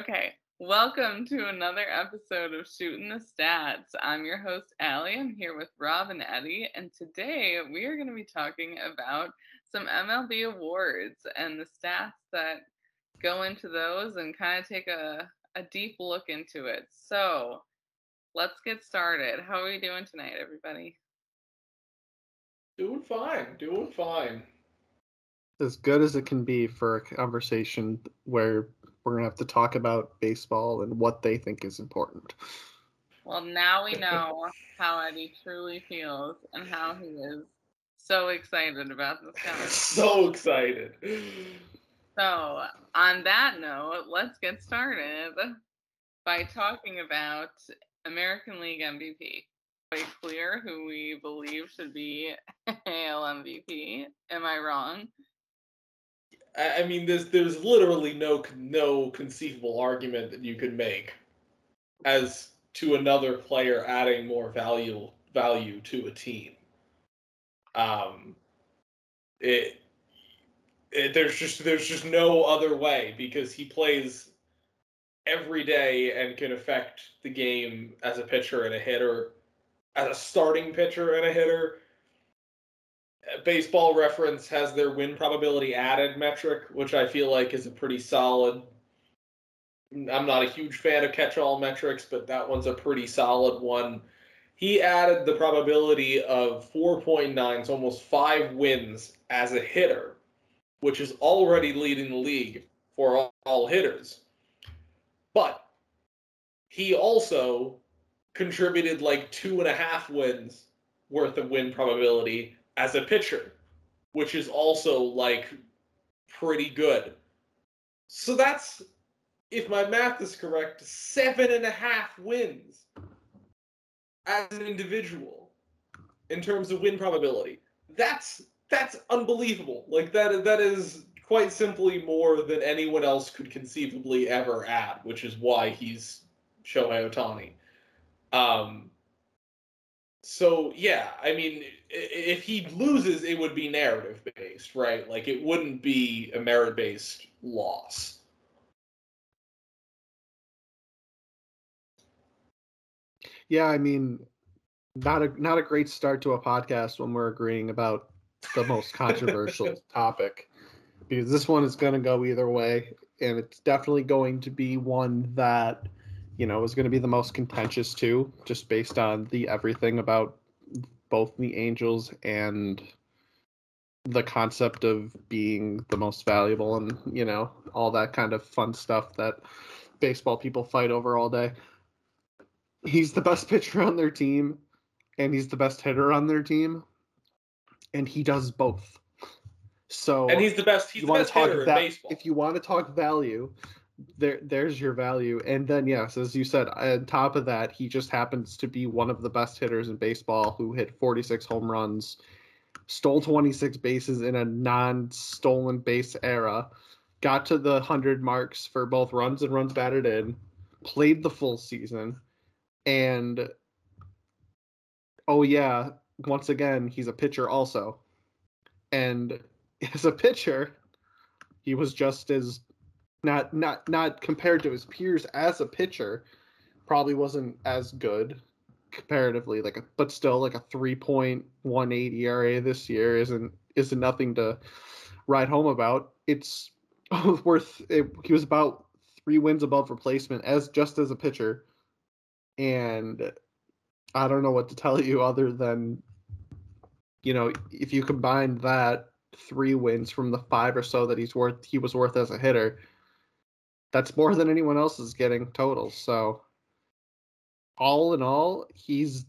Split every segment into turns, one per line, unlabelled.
Okay. Welcome to another episode of Shooting the Stats. I'm your host, Allie. I'm here with Rob and Eddie, and today we are going to be talking about some MLB awards and the stats that go into those and kind of take a, a deep look into it. So let's get started. How are we doing tonight, everybody?
Doing fine. Doing fine.
As good as it can be for a conversation where we're gonna have to talk about baseball and what they think is important.
Well, now we know how Eddie truly feels and how he is so excited about this of
So excited.
So, on that note, let's get started by talking about American League MVP. Quite clear who we believe should be AL MVP. Am I wrong?
I mean, there's there's literally no no conceivable argument that you could make as to another player adding more value value to a team. Um, it, it there's just there's just no other way because he plays every day and can affect the game as a pitcher and a hitter, as a starting pitcher and a hitter. Baseball Reference has their win probability added metric, which I feel like is a pretty solid. I'm not a huge fan of catch-all metrics, but that one's a pretty solid one. He added the probability of 4.9, so almost five wins as a hitter, which is already leading the league for all, all hitters. But he also contributed like two and a half wins worth of win probability as a pitcher, which is also like pretty good. So that's, if my math is correct, seven and a half wins as an individual in terms of win probability. That's that's unbelievable. Like that that is quite simply more than anyone else could conceivably ever add, which is why he's Shohei Ohtani. Um, so yeah, I mean, if he loses, it would be narrative based, right? Like it wouldn't be a merit based loss.
Yeah, I mean, not a not a great start to a podcast when we're agreeing about the most controversial topic because this one is going to go either way and it's definitely going to be one that you know is going to be the most contentious too just based on the everything about both the angels and the concept of being the most valuable and you know all that kind of fun stuff that baseball people fight over all day he's the best pitcher on their team and he's the best hitter on their team and he does both so
And he's the best. He's the best hitter
va-
in baseball.
if you want to talk value there there's your value. And then yes as you said on top of that he just happens to be one of the best hitters in baseball who hit 46 home runs stole 26 bases in a non-stolen base era got to the 100 marks for both runs and runs batted in played the full season and oh yeah once again he's a pitcher also. And as a pitcher he was just as not not not compared to his peers as a pitcher probably wasn't as good comparatively like a, but still like a 3.18 ERA this year isn't isn't nothing to write home about. It's worth it, he was about 3 wins above replacement as just as a pitcher. And I don't know what to tell you other than you know if you combine that three wins from the five or so that he's worth he was worth as a hitter that's more than anyone else is getting total so all in all he's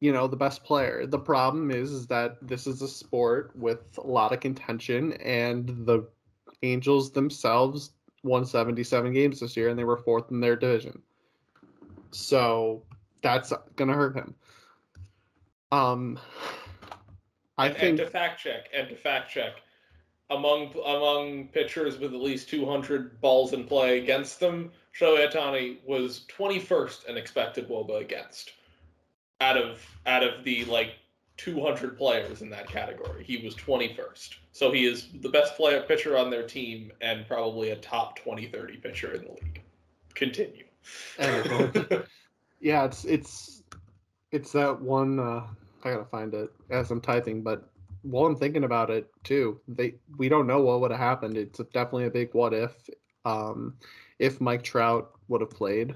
you know the best player. The problem is, is that this is a sport with a lot of contention and the angels themselves won 77 games this year and they were fourth in their division. So that's gonna hurt him. Um i
and,
think
and to fact check and to fact check among among pitchers with at least 200 balls in play against them Shohei Ohtani was 21st in expected wOBA against out of out of the like 200 players in that category he was 21st so he is the best player pitcher on their team and probably a top 20 30 pitcher in the league continue.
yeah, it's it's it's that one. Uh, I gotta find it as I'm typing, but while I'm thinking about it too, they we don't know what would have happened. It's definitely a big what if. Um, if Mike Trout would have played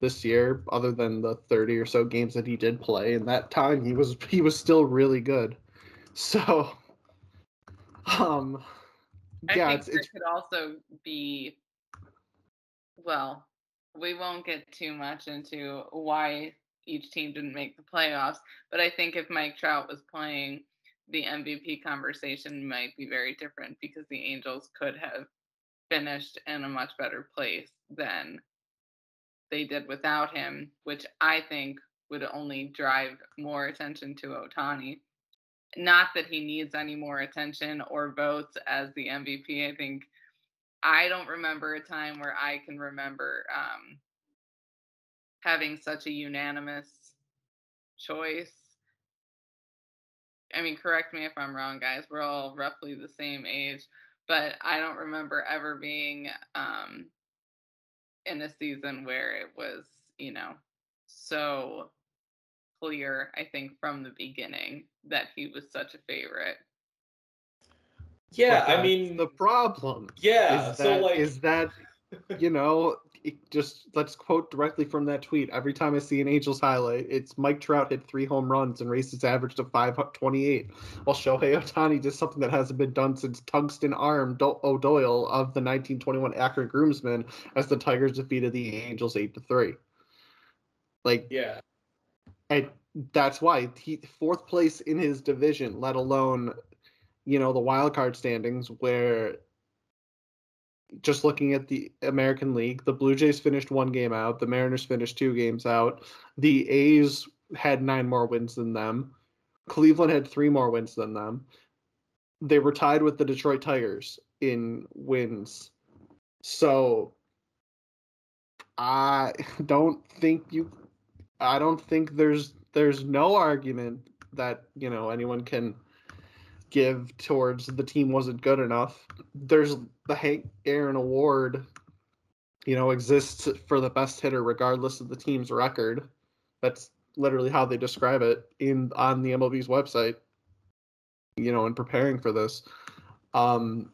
this year, other than the 30 or so games that he did play, in that time he was he was still really good. So, um,
I
yeah,
think
it's,
there could also be, well, we won't get too much into why each team didn't make the playoffs, but I think if Mike Trout was playing, the MVP conversation might be very different because the Angels could have finished in a much better place than they did without him, which I think would only drive more attention to Ohtani. Not that he needs any more attention or votes as the MVP. I think I don't remember a time where I can remember um, having such a unanimous choice. I mean, correct me if I'm wrong, guys. We're all roughly the same age, but I don't remember ever being um, in a season where it was, you know, so clear, I think, from the beginning that he was such a favorite.
Yeah, I mean,
the problem.
yeah.
is
so like,
is that you know it just let's quote directly from that tweet. Every time i see an angels highlight it's mike trout hit three home runs and raised his average to 528 while shohei ohtani did something that hasn't been done since tungsten arm Do- o'doyle of the 1921 akron groomsmen as the tigers defeated the angels 8 to 3 like
yeah,
and that's why he fourth place in his division let alone you know the wild card standings where just looking at the American League, the Blue Jays finished one game out, the Mariners finished two games out, the A's had nine more wins than them, Cleveland had three more wins than them. They were tied with the Detroit Tigers in wins. So I don't think you I don't think there's there's no argument that, you know, anyone can give towards the team wasn't good enough. There's the Hank Aaron Award, you know, exists for the best hitter regardless of the team's record. That's literally how they describe it in on the MLB's website. You know, in preparing for this. Um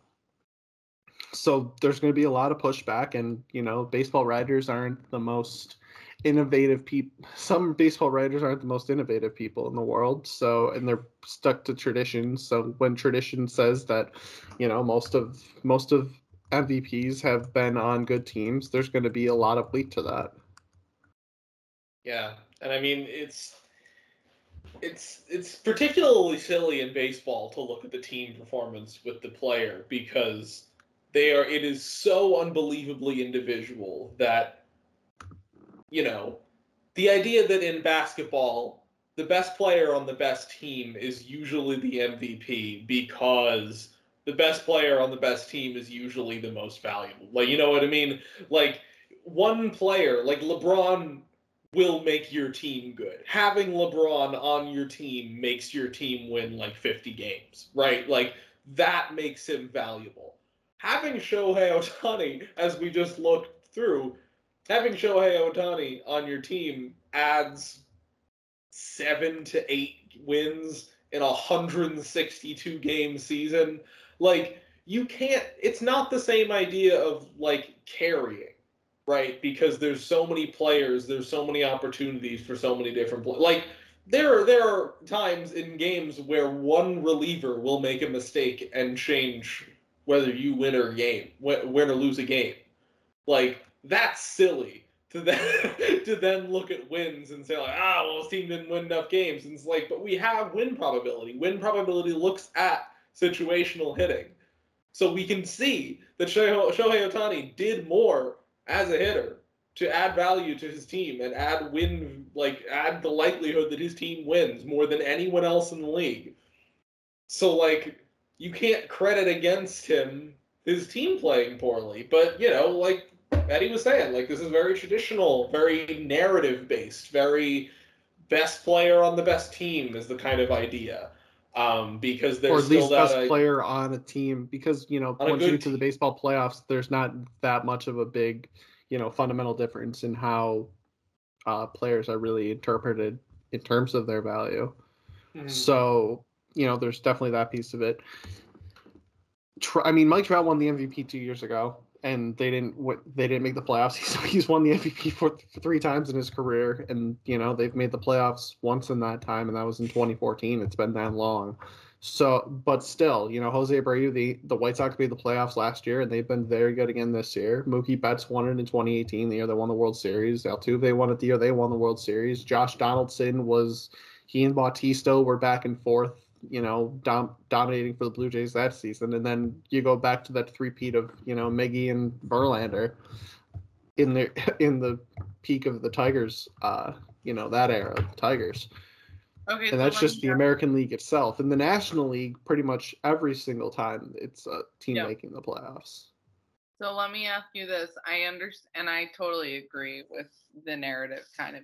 so there's going to be a lot of pushback and, you know, baseball writers aren't the most innovative people some baseball writers aren't the most innovative people in the world so and they're stuck to tradition. So when tradition says that you know most of most of mvps have been on good teams there's going to be a lot of weight to that.
Yeah, and I mean it's it's it's particularly silly in baseball to look at the team performance with the player because they are it is so unbelievably individual that you know the idea that in basketball the best player on the best team is usually the MVP because the best player on the best team is usually the most valuable. Like you know what I mean? Like one player, like LeBron will make your team good. Having LeBron on your team makes your team win like 50 games, right? Like that makes him valuable. Having Shohei Ohtani, as we just looked through, having Shohei Ohtani on your team adds seven to eight wins in a 162 game season. Like, you can't, it's not the same idea of like carrying, right? Because there's so many players, there's so many opportunities for so many different players. Like, there are there are times in games where one reliever will make a mistake and change whether you win or game, win or lose a game. Like that's silly to then to then look at wins and say like, ah, well, this team didn't win enough games. And it's like, but we have win probability. Win probability looks at situational hitting, so we can see that Shohei Ohtani did more as a hitter to add value to his team and add win like add the likelihood that his team wins more than anyone else in the league. So like you can't credit against him his team playing poorly, but you know like Eddie was saying, like this is very traditional, very narrative based, very best player on the best team is the kind of idea. Um, because there's
or at least best
uh,
player on a team because you know once you get to the baseball playoffs there's not that much of a big you know fundamental difference in how uh, players are really interpreted in terms of their value.
Mhm.
So you know, there's definitely that piece of it. I mean, Mike Trout won the MVP two years ago, and they didn't. They didn't make the playoffs. He's, he's won the MVP for, for three times in his career, and you know they've made the playoffs once in that time, and that was in 2014. It's been that long. So, but still, you know, Jose Abreu, the the White Sox made the playoffs last year, and they've been very good again this year. Mookie Betts won it in 2018, the year they won the World Series. Altuve won it the year they won the World Series. Josh Donaldson was he and Bautista were back and forth, you know, dom- dominating for the Blue Jays that season. And then you go back to that three-peat of, you know, Miggy and Verlander in the in the peak of the Tigers, uh, you know, that era of the Tigers.
Okay,
And that's just the American League itself. In the National League, pretty much every single time it's a team making the playoffs.
So let me ask you this. I understand, and I totally agree with the narrative kind of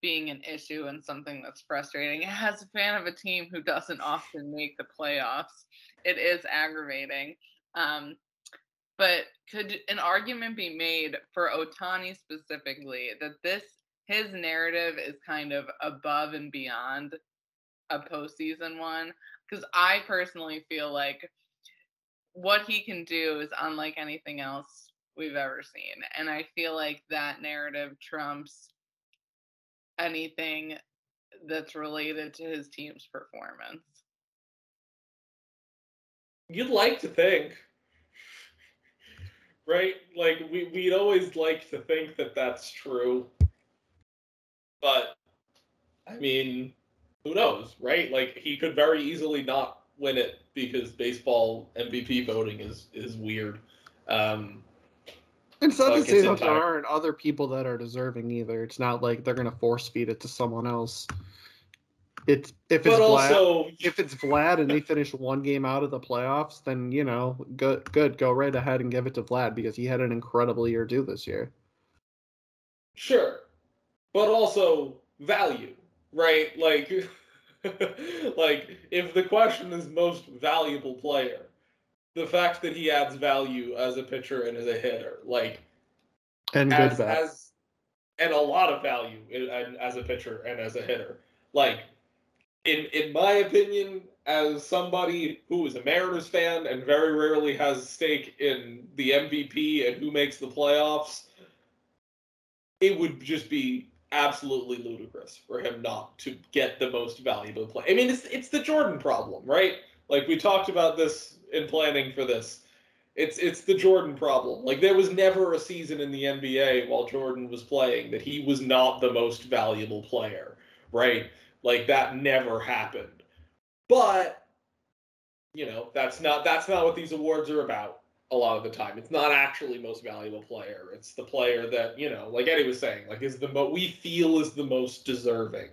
being an issue and something that's frustrating. As a fan of a team who doesn't often make the playoffs, it is aggravating. Um, but could an argument be made for Ohtani specifically that this his narrative is kind of above and beyond a postseason one? Because I personally feel like what he can do is unlike anything else we've ever seen. And I feel like that narrative trumps anything that's related to his team's performance.
You'd like to think, right? Like we we'd always like to think that that's true, but I mean, who knows, right? Like he could very easily not win it because baseball MVP voting is is weird. Um,
And it's not to say that there aren't other people that are deserving either. It's not like they're gonna force feed it to someone else. It's if it's
but
Vlad,
also,
if it's Vlad and they finish one game out of the playoffs, then you know, good, good, go right ahead and give it to Vlad because he had an incredible year due this year.
Sure. But also value, right? Like like if the question is most valuable player, the fact that he adds value as a pitcher and as a hitter, like
And good
as,
bet.
as and a lot of value in, and as a pitcher and as a hitter. Like in in my opinion, as somebody who is a Mariners fan and very rarely has a stake in the MVP and who makes the playoffs, it would just be absolutely ludicrous for him not to get the most valuable play. I mean, it's it's the Jordan problem, right? Like we talked about this in planning for this. It's it's the Jordan problem. Like there was never a season in the NBA while Jordan was playing that he was not the most valuable player, right? Like that never happened. But you know, that's not that's not what these awards are about a lot of the time. It's not actually most valuable player. It's the player that, you know, like Eddie was saying, like is the mo we feel is the most deserving.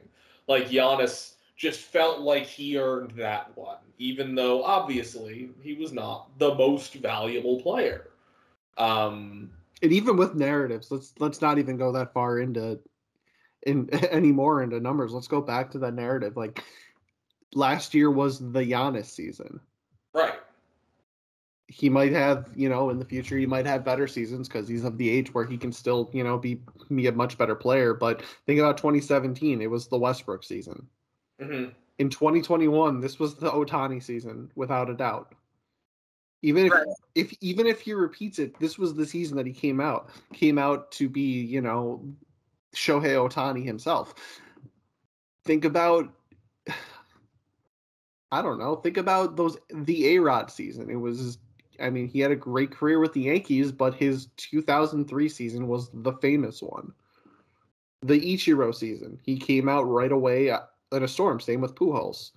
Like Giannis just felt like he earned that one, even though obviously he was not the most valuable player. Um,
and even with narratives, let's let's not even go that far into in anymore into numbers. Let's go back to that narrative. Like last year was the Giannis season.
right.
He might have, you know, in the future he might have better seasons because he's of the age where he can still, you know, be be a much better player. But think about 2017; it was the Westbrook season.
Hmm
In 2021, this was the Ohtani season, without a doubt. Even if,
Right.
if even if he repeats it, this was the season that he came out came out to be, you know, Shohei Ohtani himself. Think about I don't know, think about those the A-Rod season. It was I mean, he had a great career with the Yankees, but his 2003 season was the famous one. The Ichiro season, he came out right away in a storm. Same with Pujols.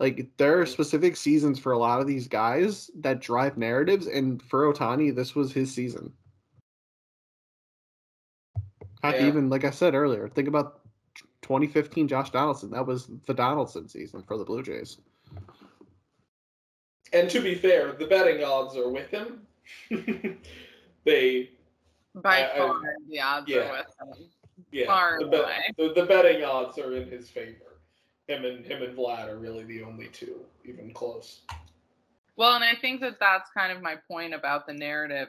Like there are specific seasons for a lot of these guys that drive narratives, and for Ohtani, this was his season. Heck,
Yeah.
even like I said earlier, think about 2015 Josh Donaldson. That was the Donaldson season for the Blue Jays.
And to be fair, the betting odds are with him. they,
By
I- I-
far, the odds
yeah.
are with him.
yeah,
Far
the,
and
bet-
away.
the, the betting odds are in his favor. Him and him and Vlad are really the only two even close.
Well, and I think that that's kind of my point about the narrative.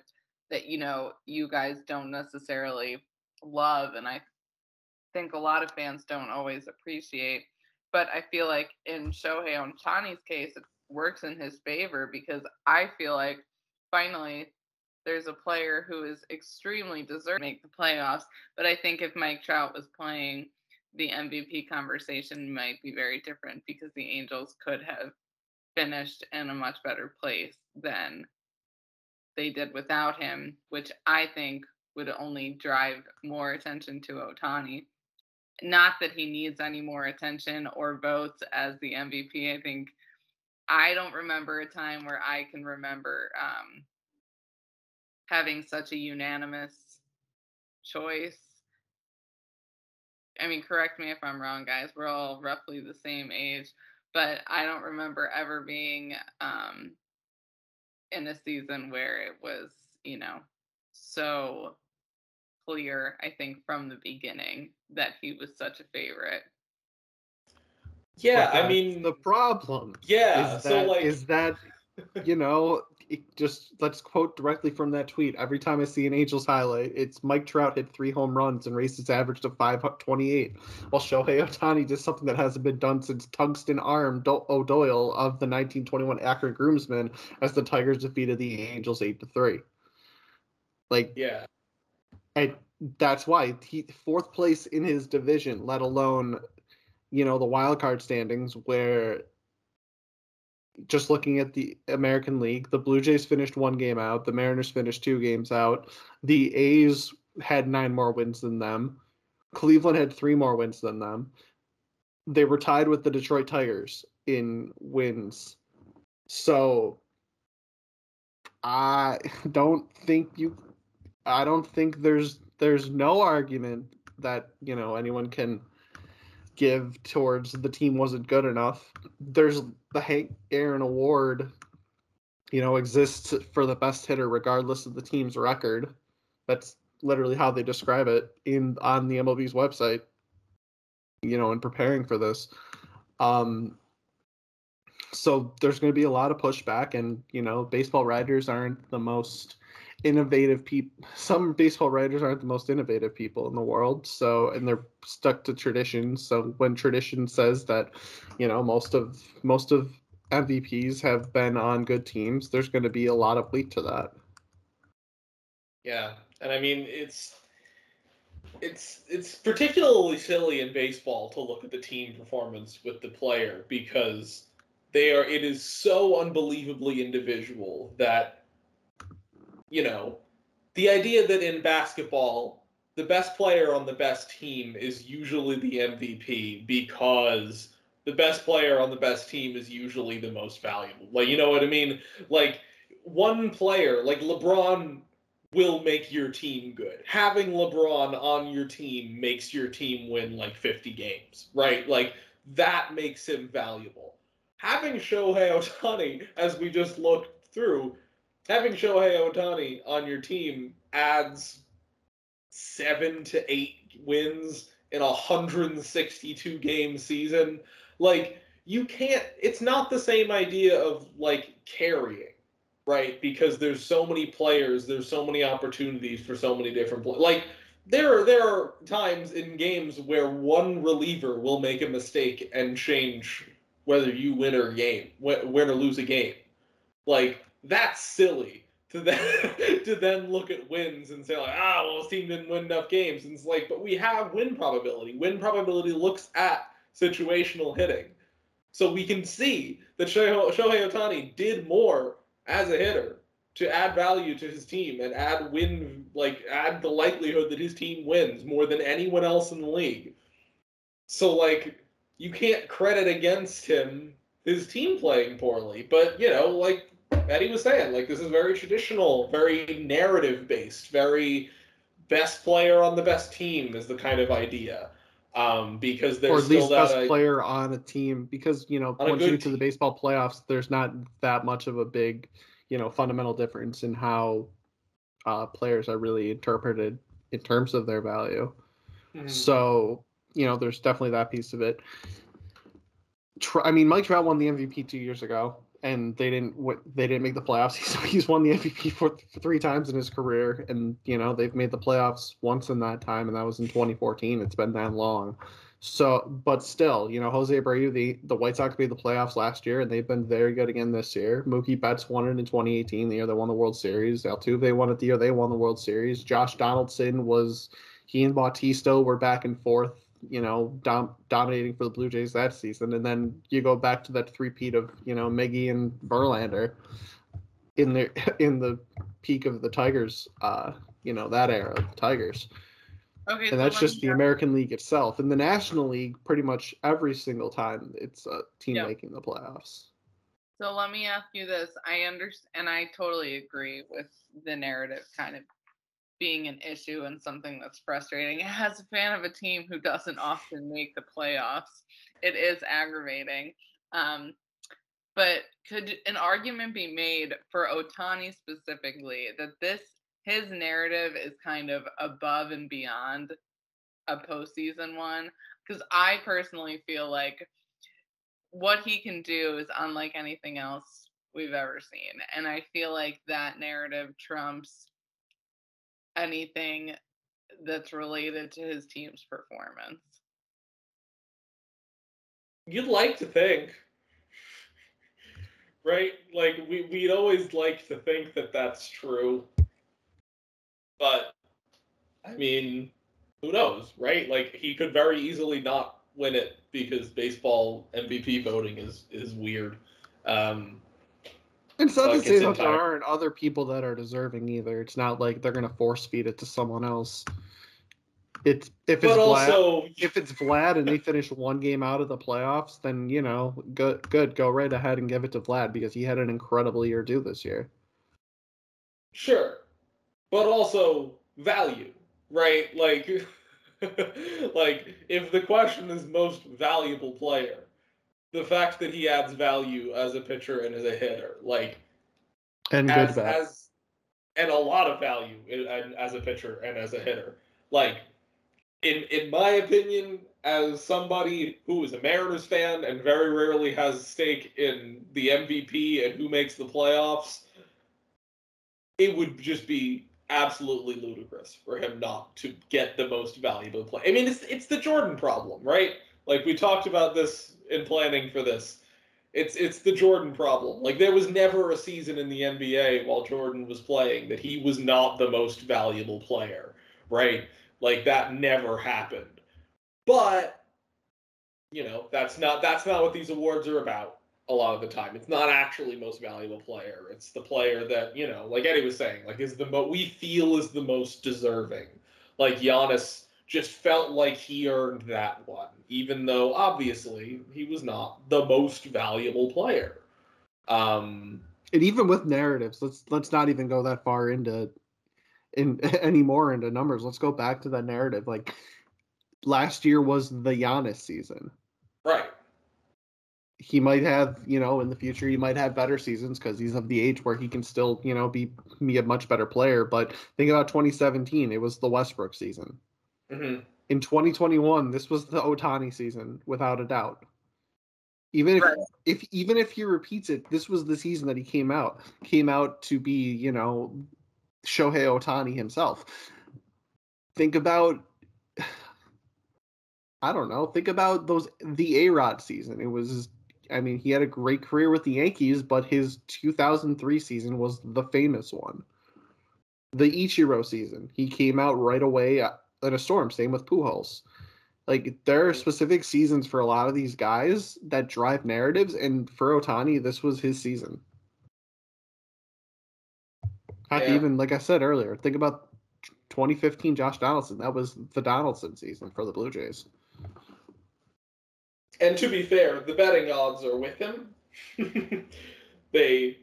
that you know you guys don't necessarily love and I think a lot of fans don't always appreciate. But I feel like in Shohei Ohtani's case, it works in his favor because I feel like finally there's a player who is extremely deserving to make the playoffs. But I think if Mike Trout was playing, the MVP conversation might be very different because the Angels could have finished in a much better place than they did without him, which I think would only drive more attention to Ohtani. Not that he needs any more attention or votes as the MVP. I think I don't remember a time where I can remember um, having such a unanimous choice. I mean, correct me if I'm wrong, guys. We're all roughly the same age, but I don't remember ever being um, in a season where it was, you know, so clear, I think, from the beginning that he was such a favorite.
Yeah, I mean
the problem.
Yeah,
is
so like
is that you know it just let's quote directly from that tweet. Every time I see an Angels highlight, it's Mike Trout hit three home runs and raised his average to 528, while Shohei Ohtani did something that hasn't been done since Tungsten Arm Do- O'Doyle of the 1921 Akron Groomsmen as the Tigers defeated the Angels 8 to 3. Like,
yeah,
and that's why he fourth place in his division, let alone, you know, the wild card standings where just looking at the American League, the Blue Jays finished one game out, the Mariners finished two games out, the A's had nine more wins than them, Cleveland had three more wins than them. They were tied with the Detroit Tigers in wins. So I don't think you I don't think there's there's no argument that, you know, anyone can give towards the team wasn't good enough. There's the Hank Aaron Award, you know, exists for the best hitter regardless of the team's record. That's literally how they describe it in on the MLB's website. You know, in preparing for this. Um so there's going to be a lot of pushback and, you know, baseball writers aren't the most innovative people some baseball writers aren't the most innovative people in the world so and they're stuck to tradition. So when tradition says that you know most of most of mvps have been on good teams there's going to be a lot of weight to that.
Yeah, and I mean it's it's it's particularly silly in baseball to look at the team performance with the player because they are it is so unbelievably individual that you know the idea that in basketball the best player on the best team is usually the MVP because the best player on the best team is usually the most valuable. Like you know what I mean? Like one player, like LeBron will make your team good. Having LeBron on your team makes your team win like 50 games, right? Like that makes him valuable. Having Shohei Ohtani, as we just looked through, having Shohei Ohtani on your team adds seven to eight wins in a 162 game season. Like you can't. It's not the same idea of like carrying, right? Because there's so many players, there's so many opportunities for so many different players. Like there are there are times in games where one reliever will make a mistake and change whether you win or game, win or lose a game. Like that's silly to then to then look at wins and say like, ah, well, this team didn't win enough games. And it's like, but we have win probability. Win probability looks at situational hitting, so we can see that Shohei Ohtani did more as a hitter to add value to his team and add win like add the likelihood that his team wins more than anyone else in the league. So like you can't credit against him his team playing poorly, but you know like Eddie was saying, like this is very traditional, very narrative based, very best player on the best team is the kind of idea. Um, because there's
or at least best player on a team because you know
On
once you get to the baseball playoffs there's not that much of a big you know fundamental difference in how uh, players are really interpreted in terms of their value
Mhm.
so you know there's definitely that piece of it I mean Mike Trout won the MVP two years ago and they didn't they didn't make the playoffs. He's, he's won the MVP for, three times in his career, and you know they've made the playoffs once in that time, and that was in 2014. It's been that long. So, but still, you know, Jose Abreu, the, the White Sox made the playoffs last year, and they've been very good again this year. Mookie Betts won it in 2018, the year they won the World Series. Altuve won it the year they won the World Series. Josh Donaldson was, he and Bautista were back and forth, you know, dom- dominating for the Blue Jays that season. And then you go back to that three-peat of, you know, Miggy and Verlander in the in the peak of the Tigers, uh, you know, that era, of the Tigers.
Okay,
and that's
let
just the American League itself. In the National League, pretty much every single time it's a team
Yeah.
making the playoffs.
So let me ask you this. I understand, and I totally agree with the narrative kind of being an issue and something that's frustrating. As a fan of a team who doesn't often make the playoffs, it is aggravating. Um, but could an argument be made for Ohtani specifically that this his narrative is kind of above and beyond a postseason one? Because I personally feel like what he can do is unlike anything else we've ever seen. And I feel like that narrative trumps anything that's related to his team's performance.
You'd like to think, right? Like we we'd always like to think that that's true, but I mean, who knows, right? Like he could very easily not win it because baseball MVP voting is is weird. Um,
And it's not
Like,
to say that there aren't other people that are deserving either. It's not like they're gonna force feed it to someone else. It's if it's
but
Vlad,
also,
if it's Vlad and they finish one game out of the playoffs, then you know, good, good, go right ahead and give it to Vlad because he had an incredible year due this year.
Sure. But also value, right? Like like if the question is most valuable player, the fact that he adds value as a pitcher and as a hitter, like
And good
as,
bat.
as and a lot of value in, and as a pitcher and as a hitter. Like in in my opinion, as somebody who is a Mariners fan and very rarely has a stake in the MVP and who makes the playoffs, it would just be absolutely ludicrous for him not to get the most valuable play. I mean, it's it's the Jordan problem, right? Like we talked about this in planning for this. It's it's the Jordan problem. Like there was never a season in the NBA while Jordan was playing that he was not the most valuable player, right? Like that never happened. But you know, that's not that's not what these awards are about a lot of the time. It's not actually most valuable player. It's the player that, you know, like Eddie was saying, like is the mo we feel is the most deserving. Like Giannis just felt like he earned that one, even though obviously he was not the most valuable player. Um,
and even with narratives, let's let's not even go that far into in any more into numbers. Let's go back to that narrative. Like last year was the Giannis season.
right.
He might have, you know, in the future he might have better seasons because he's of the age where he can still, you know, be be a much better player. But think about 2017; it was the Westbrook season.
Hmm
In 2021, this was the Ohtani season, without a doubt. Even if,
Right.
if even if he repeats it, this was the season that he came out came out to be, you know, Shohei Ohtani himself. Think about I don't know, think about those the A-Rod season. It was I mean, he had a great career with the Yankees, but his 2003 season was the famous one. The Ichiro season, he came out right away in a storm. Same with Pujols. Like there are specific seasons for a lot of these guys that drive narratives, and for Ohtani, this was his season. Heck,
Yeah.
even like I said earlier, think about 2015 Josh Donaldson. That was the Donaldson season for the Blue Jays.
And to be fair, the betting odds are with him. they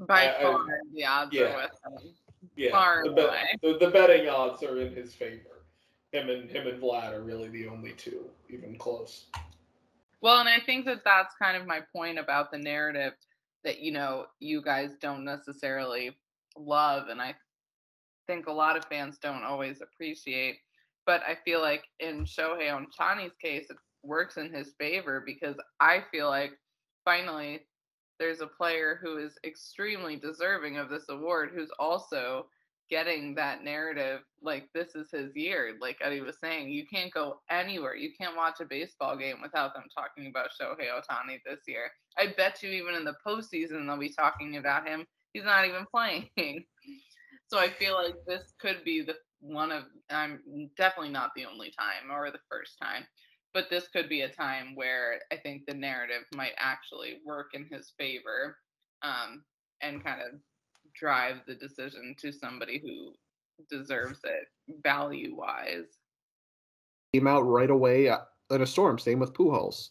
By
I- I-
far, the odds
yeah.
are with him.
yeah,
Far
the, bet-
away.
the, the betting odds are in his favor. Him and him and Vlad are really the only two even close.
Well, and I think that that's kind of my point about the narrative that you know you guys don't necessarily love, and I think a lot of fans don't always appreciate. But I feel like in Shohei Ohtani's case, it works in his favor because I feel like finally there's a player who is extremely deserving of this award who's also getting that narrative like this is his year like eddie was saying you can't go anywhere you can't watch a baseball game without them talking about shohei ohtani this year. I bet you even in the postseason they'll be talking about him he's not even playing. So i feel like this could be the one of i'm definitely not the only time or the first time but this could be a time where I think the narrative might actually work in his favor um, and kind of drive the decision to somebody who deserves it value wise.
Came out right away uh, in a storm. Same with Pujols.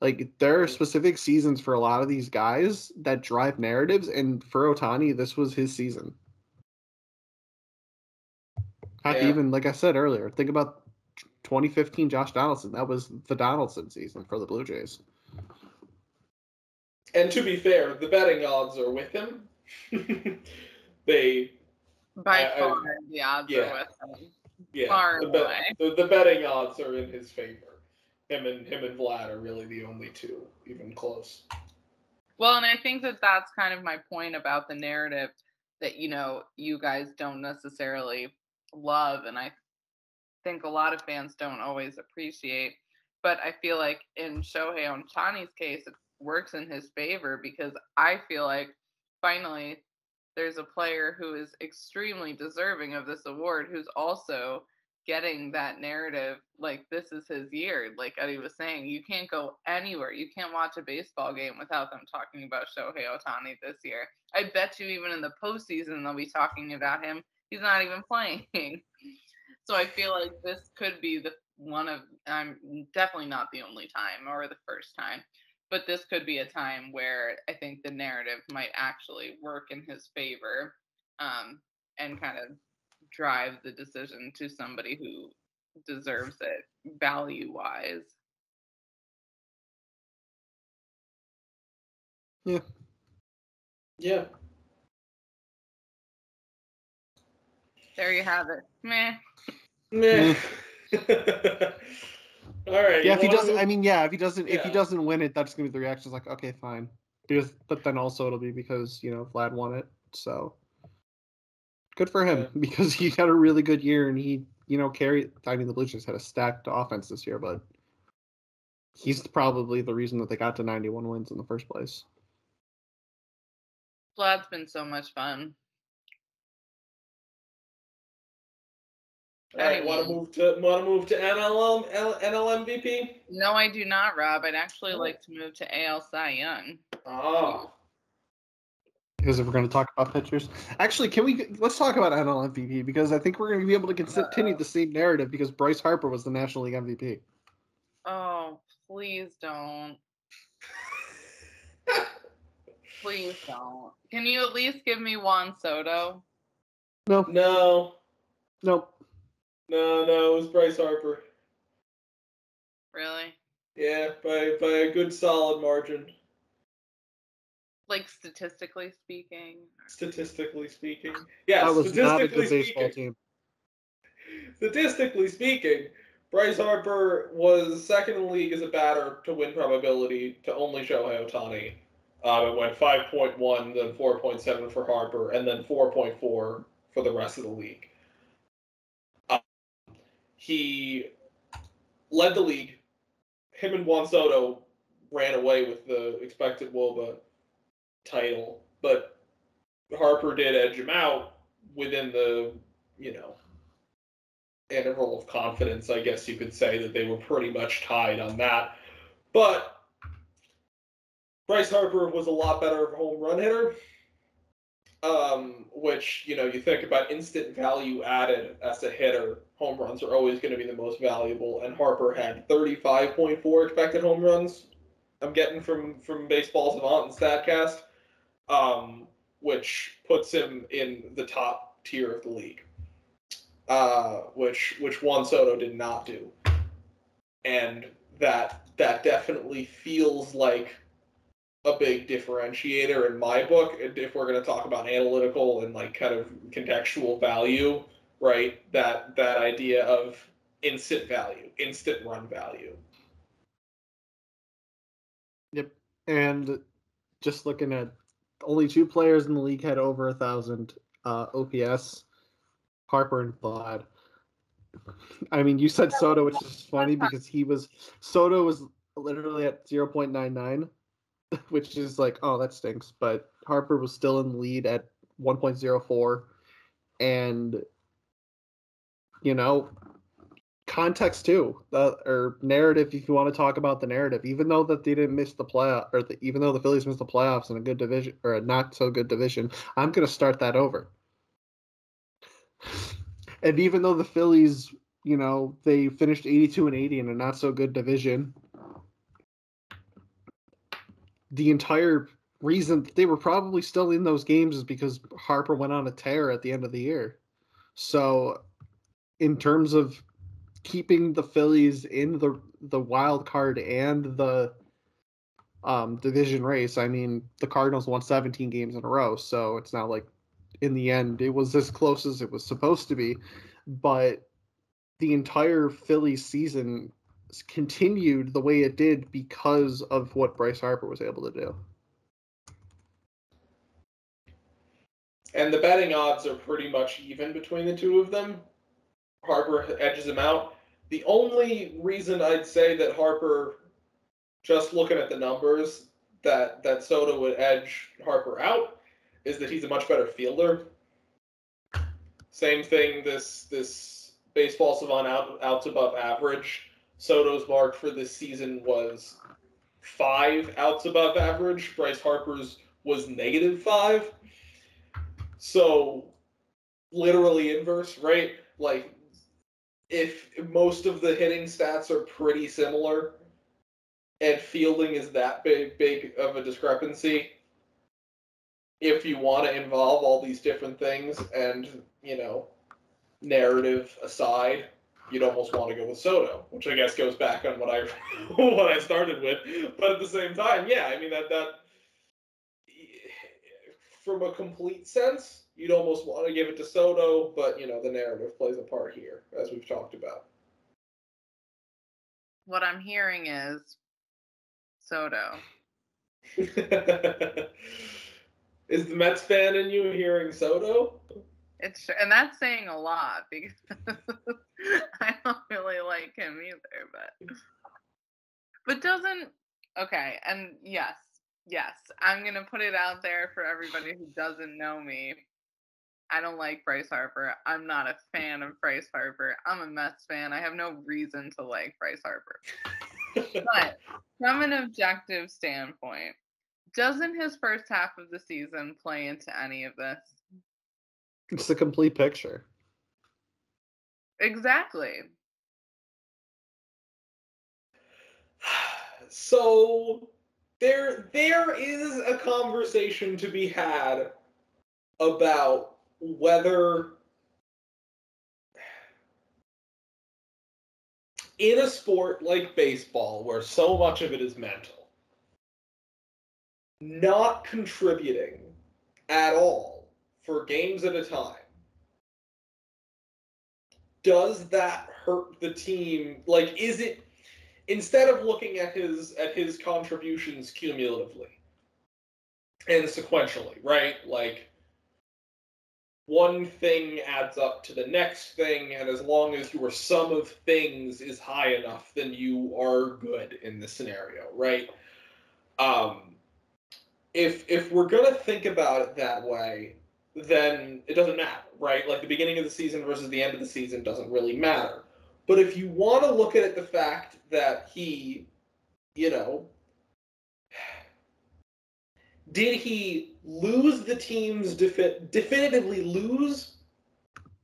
Like there are specific seasons for a lot of these guys that drive narratives, and for Ohtani, this was his season. Yeah. Even like I said earlier, think about 2015 Josh Donaldson. That was the Donaldson season for the Blue Jays.
And to be fair, the betting odds are with him. they
by I, far I, the odds yeah, are with him.
Yeah, far the, away. The, the betting odds are in his favor. Him and him and Vlad are really the only two even close.
Well, and I think that that's kind of my point about the narrative that you know you guys don't necessarily love, and I think a lot of fans don't always appreciate. But I feel like in Shohei Ohtani's case, it works in his favor because I feel like finally there's a player who is extremely deserving of this award who's also getting that narrative like this is his year like eddie was saying you can't go anywhere. You can't watch a baseball game without them talking about shohei ohtani this year. I bet you even in the postseason they'll be talking about him. He's not even playing. So I feel like this could be the one of I'm definitely not the only time or the first time, but this could be a time where I think the narrative might actually work in his favor um, and kind of drive the decision to somebody who deserves it value wise.
Yeah.
Yeah.
There you have it. Meh.
Meh. All right.
Yeah, if he doesn't, I mean, yeah, if he doesn't, yeah. if he doesn't win it, that's gonna be the reaction. It's like, okay, fine. Because, but then also it'll be because you know Vlad won it, so good for him yeah. because he had a really good year and he, you know, carried. I mean, the Blue Jays had a stacked offense this year, but he's probably the reason that they got to 91 wins in the first place.
Vlad's been so much fun.
All right, want to move to want to move to NL NL MVP?
No, I do not, Rob. I'd actually like to move to AL Cy Young.
Oh.
Because if we're going to talk about pitchers, actually, can we let's talk about NL MVP because I think we're going to be able to continue uh, the same narrative because Bryce Harper was the National League MVP.
Oh, please don't. please don't. Can you at least give me Juan Soto?
No.
No.
Nope.
No, no, it was Bryce Harper.
Really?
Yeah, by by a good solid margin.
Like statistically speaking.
Statistically speaking, yeah.
That was not a good baseball
speaking, team. Statistically speaking, Bryce Harper was second in the league as a batter to win probability to only Shohei Ohtani. Um, it went 5.1, then 4.7 for Harper, and then 4.4 for the rest of the league he led the league. Him and Juan Soto ran away with the expected wOBA title, but Harper did edge him out within the, you know, interval of confidence, I guess you could say that they were pretty much tied on that. But Bryce Harper was a lot better of a home run hitter um, which you know you think about instant value added as a hitter. Home runs are always going to be the most valuable, and Harper had 35.4 expected home runs. I'm getting from from Baseball Savant and Statcast, um, which puts him in the top tier of the league, uh, which which Juan Soto did not do, and that that definitely feels like a big differentiator in my book if we're going to talk about analytical and like kind of contextual value right that that idea of instant value instant run value.
Yep and just looking at only two players in the league had over a thousand uh, OPS, Harper and Vlad. I mean, you said Soto, which is funny because he was Soto was literally at zero point nine nine, which is like, oh, that stinks. But Harper was still in the lead at one point zero four, and you know, context too, the, or narrative if you want to talk about the narrative. Even though that they didn't miss the playoff, or the, even though the Phillies missed the playoffs in a good division or a not so good division, I'm going to start that over. And even though the Phillies, you know, they finished 82 and 80 in a not so good division, the entire reason they were probably still in those games is because Harper went on a tear at the end of the year. So, in terms of keeping the Phillies in the the wild card and the um, division race, I mean, the Cardinals won 17 games in a row, so it's not like in the end it was as close as it was supposed to be. But the entire Phillies season continued the way it did because of what Bryce Harper was able to do.
And the betting odds are pretty much even between the two of them. Harper edges him out. The only reason I'd say that Harper, just looking at the numbers, that that Soto would edge Harper out is that he's a much better fielder. Same thing. This this baseball savant out outs above average. Soto's mark for this season was five outs above average. Bryce Harper's was negative five. So literally inverse, right? Like if most of the hitting stats are pretty similar and fielding is that big big of a discrepancy, if you want to involve all these different things and, you know, narrative aside, you'd almost want to go with Soto, which I guess goes back on what I what I started with. But at the same time, yeah, I mean that that from a complete sense, you'd almost want to give it to Soto, but you know the narrative plays a part here, as we've talked about.
What I'm hearing is Soto.
is the Mets fan in you hearing Soto?
It's and that's saying a lot because I don't really like him either, but but doesn't okay, and yes, yes, I'm gonna put it out there for everybody who doesn't know me. I don't like Bryce Harper. I'm not a fan of Bryce Harper. I'm a Mets fan. I have no reason to like Bryce Harper. but from an objective standpoint, doesn't his first half of the season play into any of this?
It's the complete picture.
Exactly.
So there there is a conversation to be had about whether in a sport like baseball, where so much of it is mental, not contributing at all for games at a time, does that hurt the team? Like, is it instead of looking at his at his contributions cumulatively and sequentially, right? Like one thing adds up to the next thing, and as long as your sum of things is high enough, then you are good in this scenario, right? Um, if if we're gonna think about it that way, then it doesn't matter, right? Like the beginning of the season versus the end of the season doesn't really matter. But if you want to look at it, the fact that he, you know, did he lose the teams defi- definitively lose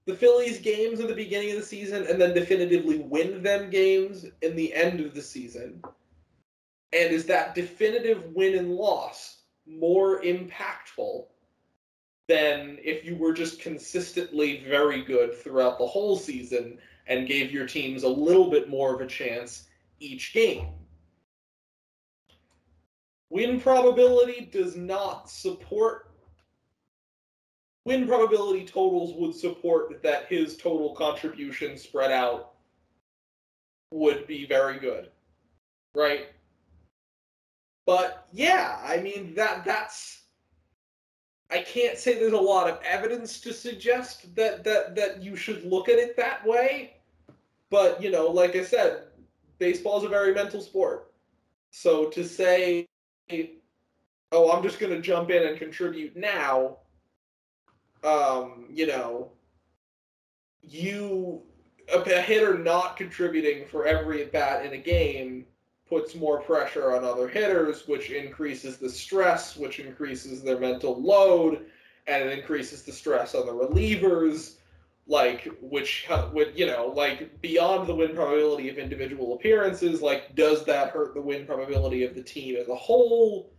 the Phillies games in the beginning of the season and then definitively win them games in the end of the season? And is that definitive win and loss more impactful than if you were just consistently very good throughout the whole season and gave your teams a little bit more of a chance each game? Win probability does not support. Win probability totals would support that his total contribution spread out would be very good. Right? But yeah, I mean that that's I can't say there's a lot of evidence to suggest that that that you should look at it that way. But, you know, like I said, baseball is a very mental sport. So to say oh, I'm just going to jump in and contribute now um, you know, you a, hitter not contributing for every at bat in a game puts more pressure on other hitters, which increases the stress, which increases their mental load, and it increases the stress on the relievers. Like, which would you know, like beyond the win probability of individual appearances, like, does that hurt the win probability of the team as a whole?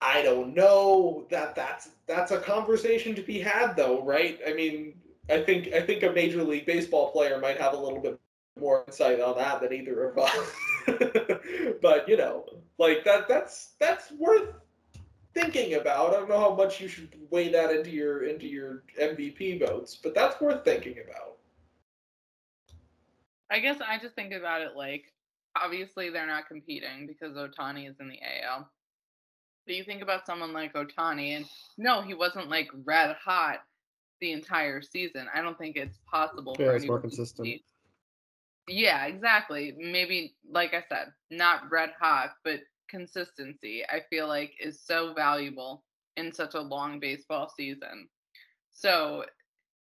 I don't know. That that's that's a conversation to be had, though, right? I mean, I think I think a major league baseball player might have a little bit more insight on that than either of us. but you know, like that that's that's worth thinking about. I don't know how much you should weigh that into your into your MVP votes, but that's worth thinking about.
I guess I just think about it like obviously they're not competing because Ohtani is in the AL. But you think about someone like Ohtani and no, he wasn't like red hot the entire season. I don't think it's possible
yeah, for it's more consistent.
Yeah, exactly. Maybe like I said, not red hot, but consistency. I feel like is so valuable in such a long baseball season. So,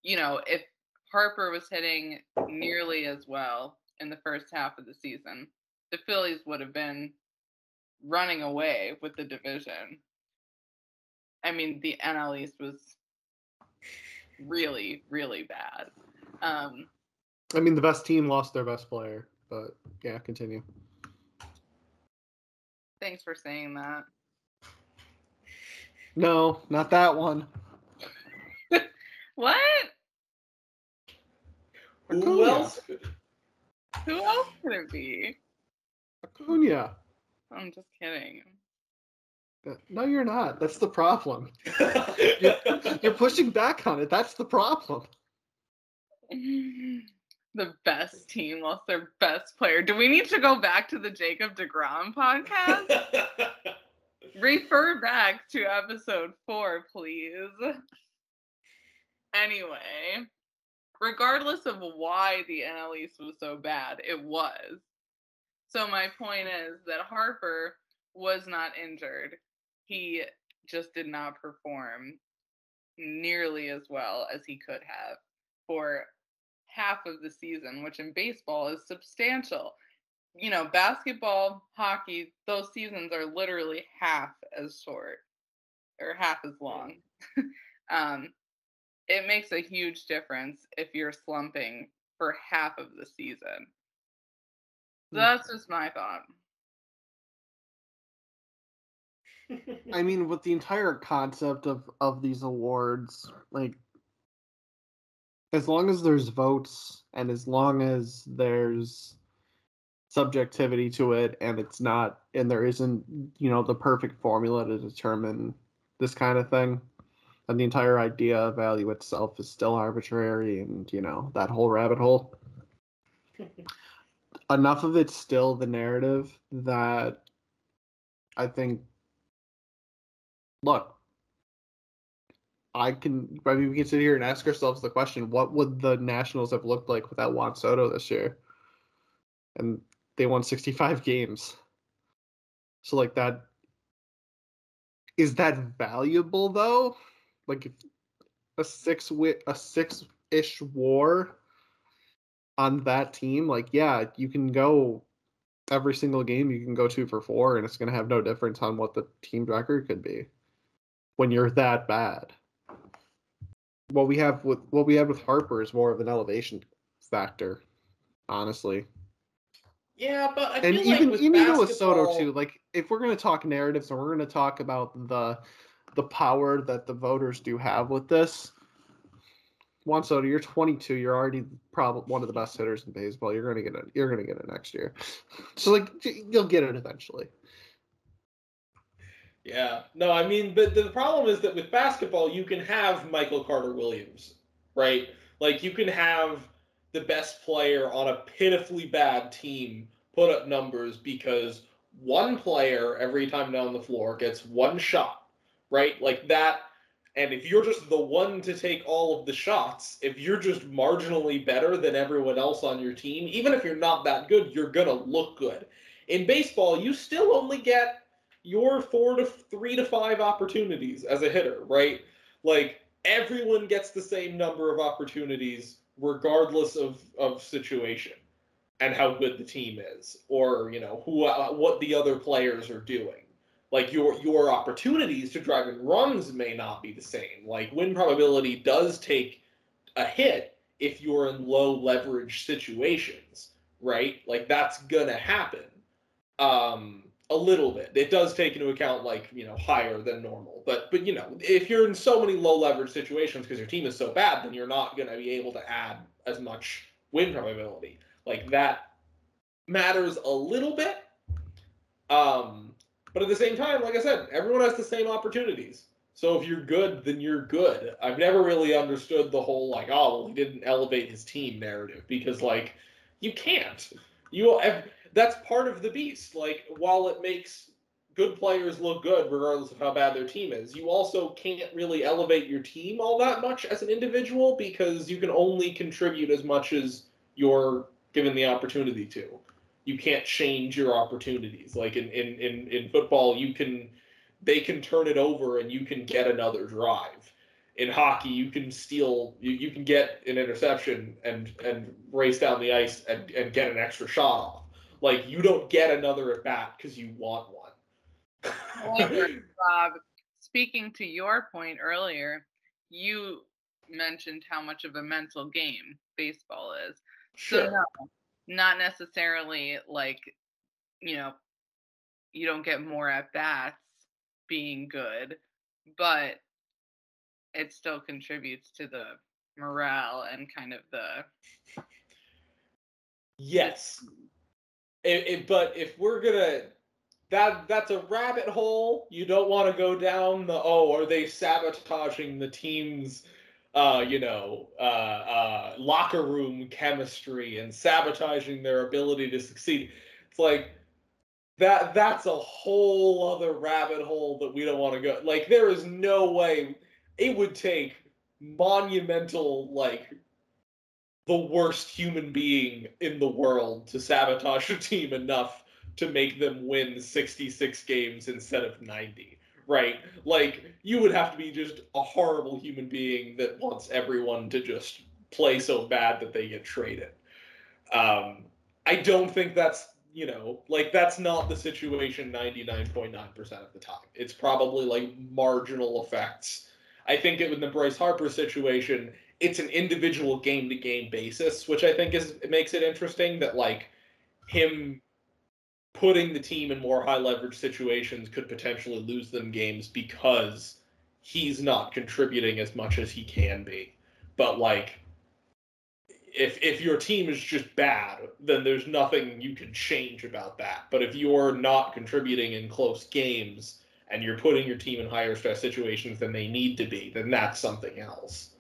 you know, if Harper was hitting nearly as well in the first half of the season, the Phillies would have been running away with the division. I mean, the NL East was really, really bad. Um,
I mean, the best team lost their best player, but yeah, continue.
Thanks for saying that.
No, not that one.
what?
Who else?
Who else could it be?
Acuna.
I'm just kidding.
No, you're not. That's the problem. you're, you're, pushing back on it. That's the problem.
The best team lost their best player. Do we need to go back to the Jacob DeGrom podcast? Refer back to episode four, please. Anyway, regardless of why the NL East was so bad, it was. So my point is that Harper was not injured. He just did not perform nearly as well as he could have for half of the season, which in baseball is substantial. You know, basketball, hockey, those seasons are literally half as short or half as long. um, it makes a huge difference if you're slumping for half of the season. Mm. That's just my thought.
I mean, with the entire concept of of these awards, like as long as there's votes and as long as there's subjectivity to it and it's not and there isn't you know the perfect formula to determine this kind of thing and the entire idea of value itself is still arbitrary and you know that whole rabbit hole enough of it's still the narrative that I think. Look, I can. I mean, we can sit here and ask ourselves the question: What would the Nationals have looked like without Juan Soto this year? And they won 65 games. So, like that. Is that valuable though? Like a six wit a six ish WAR on that team, like yeah, you can go every single game. You can go two for four, and it's going to have no difference on what the team record could be when you're that bad. What we have with what we have with Harper is more of an elevation factor, honestly.
Yeah, but I
and
feel
even
like
even
basketball...
with Soto too. Like if we're going to talk narratives and we're going to talk about the the power that the voters do have with this, Juan Soto, you're 22. You're already probably one of the best hitters in baseball. You're gonna get it. You're gonna get it next year. So like you'll get it eventually.
Yeah. No, I mean, but the problem is that with basketball, you can have Michael Carter Williams, right? Like you can have the best player on a pitifully bad team put up numbers because one player every time down the floor gets one shot, right? Like that. And if you're just the one to take all of the shots, if you're just marginally better than everyone else on your team, even if you're not that good, you're going to look good. In baseball, you still only get your four to three to five opportunities as a hitter, right? Like everyone gets the same number of opportunities regardless of, of situation and how good the team is or you know who uh, what the other players are doing. Like your your opportunities to drive in runs may not be the same. Like win probability does take a hit if you're in low leverage situations right? Like that's gonna happen. Um a little bit it does take into account like you know higher than normal but but you know if you're in so many low leverage situations because your team is so bad then you're not gonna be able to add as much win probability like that matters a little bit. Um, but at the same time, like I said, everyone has the same opportunities. So if you're good, then you're good. I've never really understood the whole like, oh, well, he didn't elevate his team narrative because like you can't. You that's part of the beast. Like while it makes good players look good regardless of how bad their team is, you also can't really elevate your team all that much as an individual because you can only contribute as much as you're given the opportunity to. You can't change your opportunities. Like in, in, in, in football, you can they can turn it over and you can get another drive. In hockey, you can steal you, you can get an interception and and race down the ice and, and get an extra shot off. Like you don't get another at bat because you want one.
Bob, speaking to your point earlier, you mentioned how much of a mental game baseball is. Sure. So no, not necessarily like, you know, you don't get more at bats being good, but it still contributes to the morale and kind of the
yes it, it, but if we're gonna that that's a rabbit hole you don't want to go down the oh are they sabotaging the team's uh, you know, uh, uh, locker room chemistry and sabotaging their ability to succeed. It's like that. That's a whole other rabbit hole that we don't want to go. Like, there is no way it would take monumental, like, the worst human being in the world to sabotage a team enough to make them win 66 games instead of 90 right? Like you would have to be just a horrible human being that wants everyone to just play so bad that they get traded. Um, I don't think that's you know like that's not the situation 99.9% of the time. It's probably like marginal effects. I think it, in the Bryce Harper situation, it's an individual game to game basis, which I think is makes it interesting that like him putting the team in more high leverage situations could potentially lose them games because he's not contributing as much as he can be. But like if if your team is just bad, then there's nothing you can change about that. But if you're not contributing in close games and you're putting your team in higher stress situations than they need to be, then that's something else.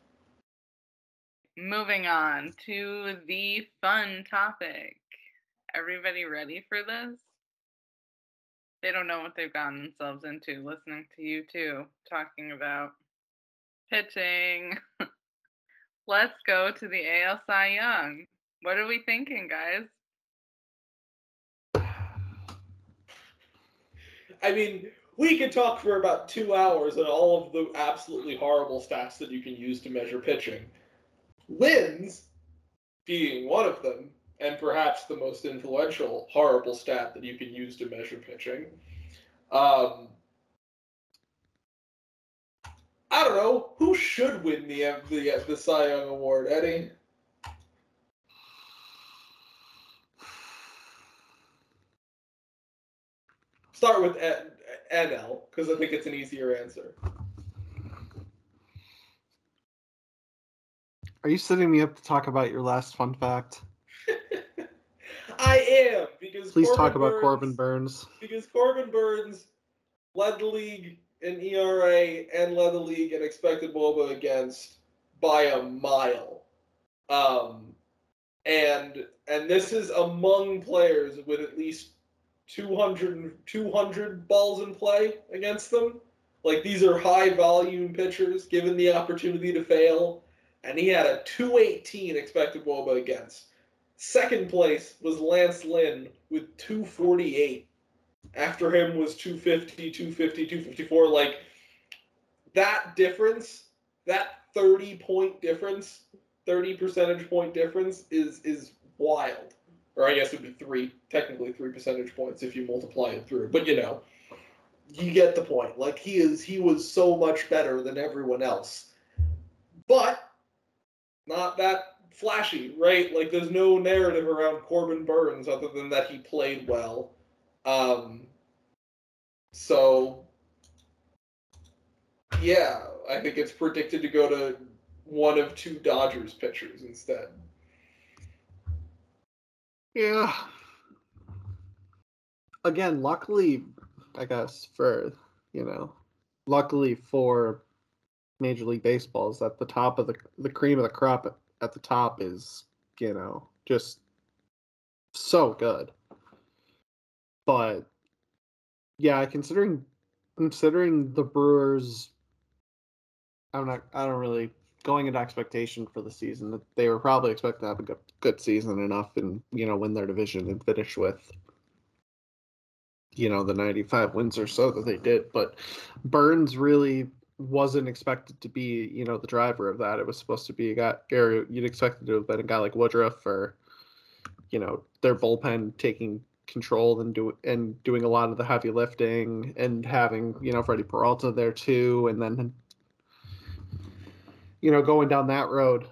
Moving on to the fun topic everybody ready for this? They don't know what they've gotten themselves into listening to you two talking about pitching. Let's go to the AL Cy Young. What are we thinking, guys?
I mean, we could talk for about two hours on all of the absolutely horrible stats that you can use to measure pitching. Wins being one of them and perhaps the most influential horrible stat that you can use to measure pitching. Um, I don't know who should win the the the Cy Young Award, Eddie. Start with NL because I think it's an easier answer.
Are you setting me up to talk about your last fun fact?
I am because
please Corbin talk about Burnes, Corbin Burnes
because Corbin Burnes led the league in ERA and led the league in expected wOBA against by a mile. Um, and and this is among players with at least 200, 200 balls in play against them. Like these are high volume pitchers given the opportunity to fail, and he had a 218 expected wOBA against. Second place was Lance Lynn with 248. After him was 250, 250, 254. Like that difference, that 30 point difference, 30 percentage point difference is is wild. Or I guess it would be three, technically three percentage points if you multiply it through. But you know, you get the point. Like he is he was so much better than everyone else. But not that flashy, right? Like there's no narrative around Corbin Burnes other than that he played well. Um so yeah, I think it's predicted to go to one of two Dodgers pitchers instead.
Yeah. Again, luckily, I guess for you know, luckily for Major League Baseball is that the top of the the cream of the crop at the top is you know just so good. But yeah, considering considering the Brewers, I'm not. I don't really going into expectation for the season that they were probably expecting to have a good, good season enough and you know win their division and finish with you know the 95 wins or so that they did but Burnes really wasn't expected to be you know the driver of that it was supposed to be a guy or you'd expect it to have been a guy like woodruff or you know their bullpen taking control and do and doing a lot of the heavy lifting and having you know Freddie Peralta there too and then you know, going down that road,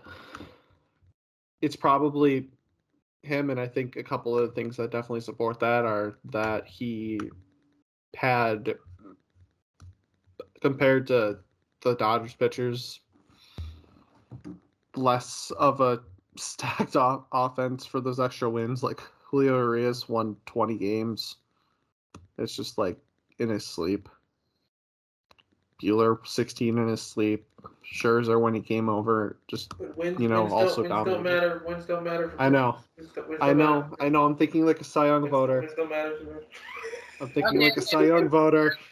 it's probably him. And I think a couple of things that definitely support that are that he had, compared to the Dodgers pitchers, less of a stacked off offense for those extra wins. Like Julio Urias won 20 games. It's just like in his sleep. Buehler 16 in his sleep. Scherzer when he came over, just
wins,
you know,
wins
also
don't, wins don't matter. Wins don't matter.
I know.
Wins don't, wins
I
don't
know.
matter.
I know. I'm thinking like a Cy Young
Wins-
voter.
Wins don't matter.
I'm thinking like a Cy Young voter.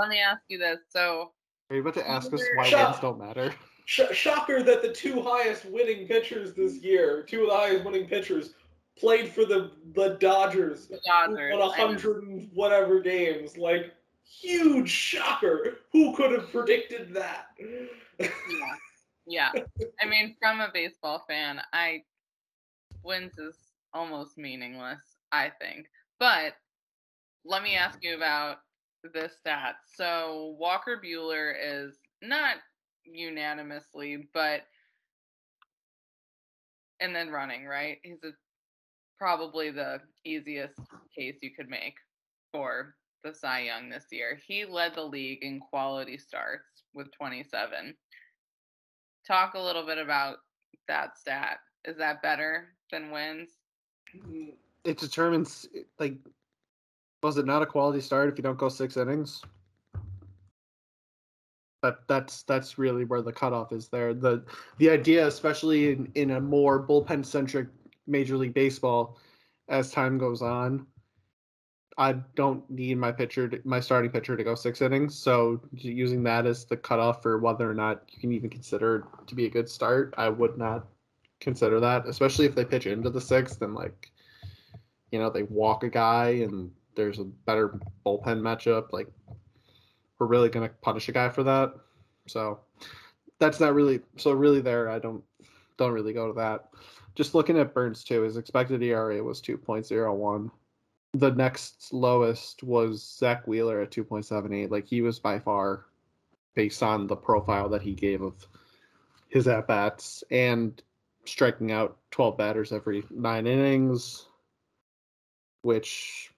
Let me ask you this. So,
Are you about to ask us why
Shut
wins don't matter?
Sh- shocker that the two highest winning pitchers this year, two of the highest winning pitchers, played for the the Dodgers.
the
who
Dodgers.
Won a
I
hundred and whatever games. Like huge shocker. Who could have predicted that?
Yeah. Yeah. I mean, from a baseball fan, I wins is almost meaningless, I think. But let me ask you about this stat. So Walker Buehler is not unanimously, but and then running, right? He's a, probably the easiest case you could make for the Cy Young this year. He led the league in quality starts with 27 talk a little bit about that stat. Is that better than wins?
Mm, it determines like was it not a quality start if you don't go six innings? That that's that's really where the cutoff is there. The the idea, especially in, in a more bullpen centric Major League Baseball, as time goes on, I don't need my pitcher, to, my starting pitcher, to go six innings. So using that as the cutoff for whether or not you can even consider to be a good start, I would not consider that, especially if they pitch into the sixth and like, you know, they walk a guy and there's a better bullpen matchup. Like, we're really gonna punish a guy for that. So that's not really so really there. I don't don't really go to that. Just looking at Burnes too, his expected ERA was two point zero one the next lowest was Zack Wheeler at 2.78. Like he was by far, based on the profile that he gave of his at bats and striking out 12 batters every nine innings, which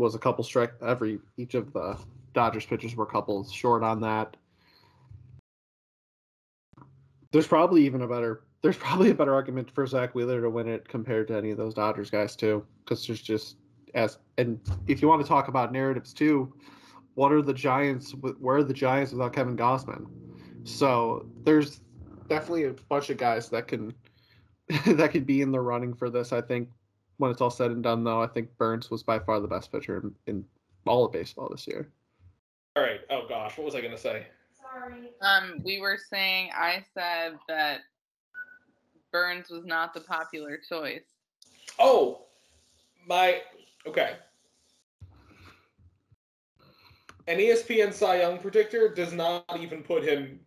was a couple strike every each of the Dodgers pitchers were a couple short on that. There's probably even a better there's probably a better argument for Zack Wheeler to win it compared to any of those Dodgers guys too, because there's just as and if you want to talk about narratives too, what are the Giants? Where are the Giants without Kevin Gausman? So there's definitely a bunch of guys that can that could be in the running for this. I think when it's all said and done, though, I think Burnes was by far the best pitcher in, in all of baseball this year.
All right. Oh gosh, what was I gonna say?
Sorry.
Um, we were saying I said that Burnes was not the popular choice.
Oh, my. Okay. An ESPN Cy Young predictor does not even put him,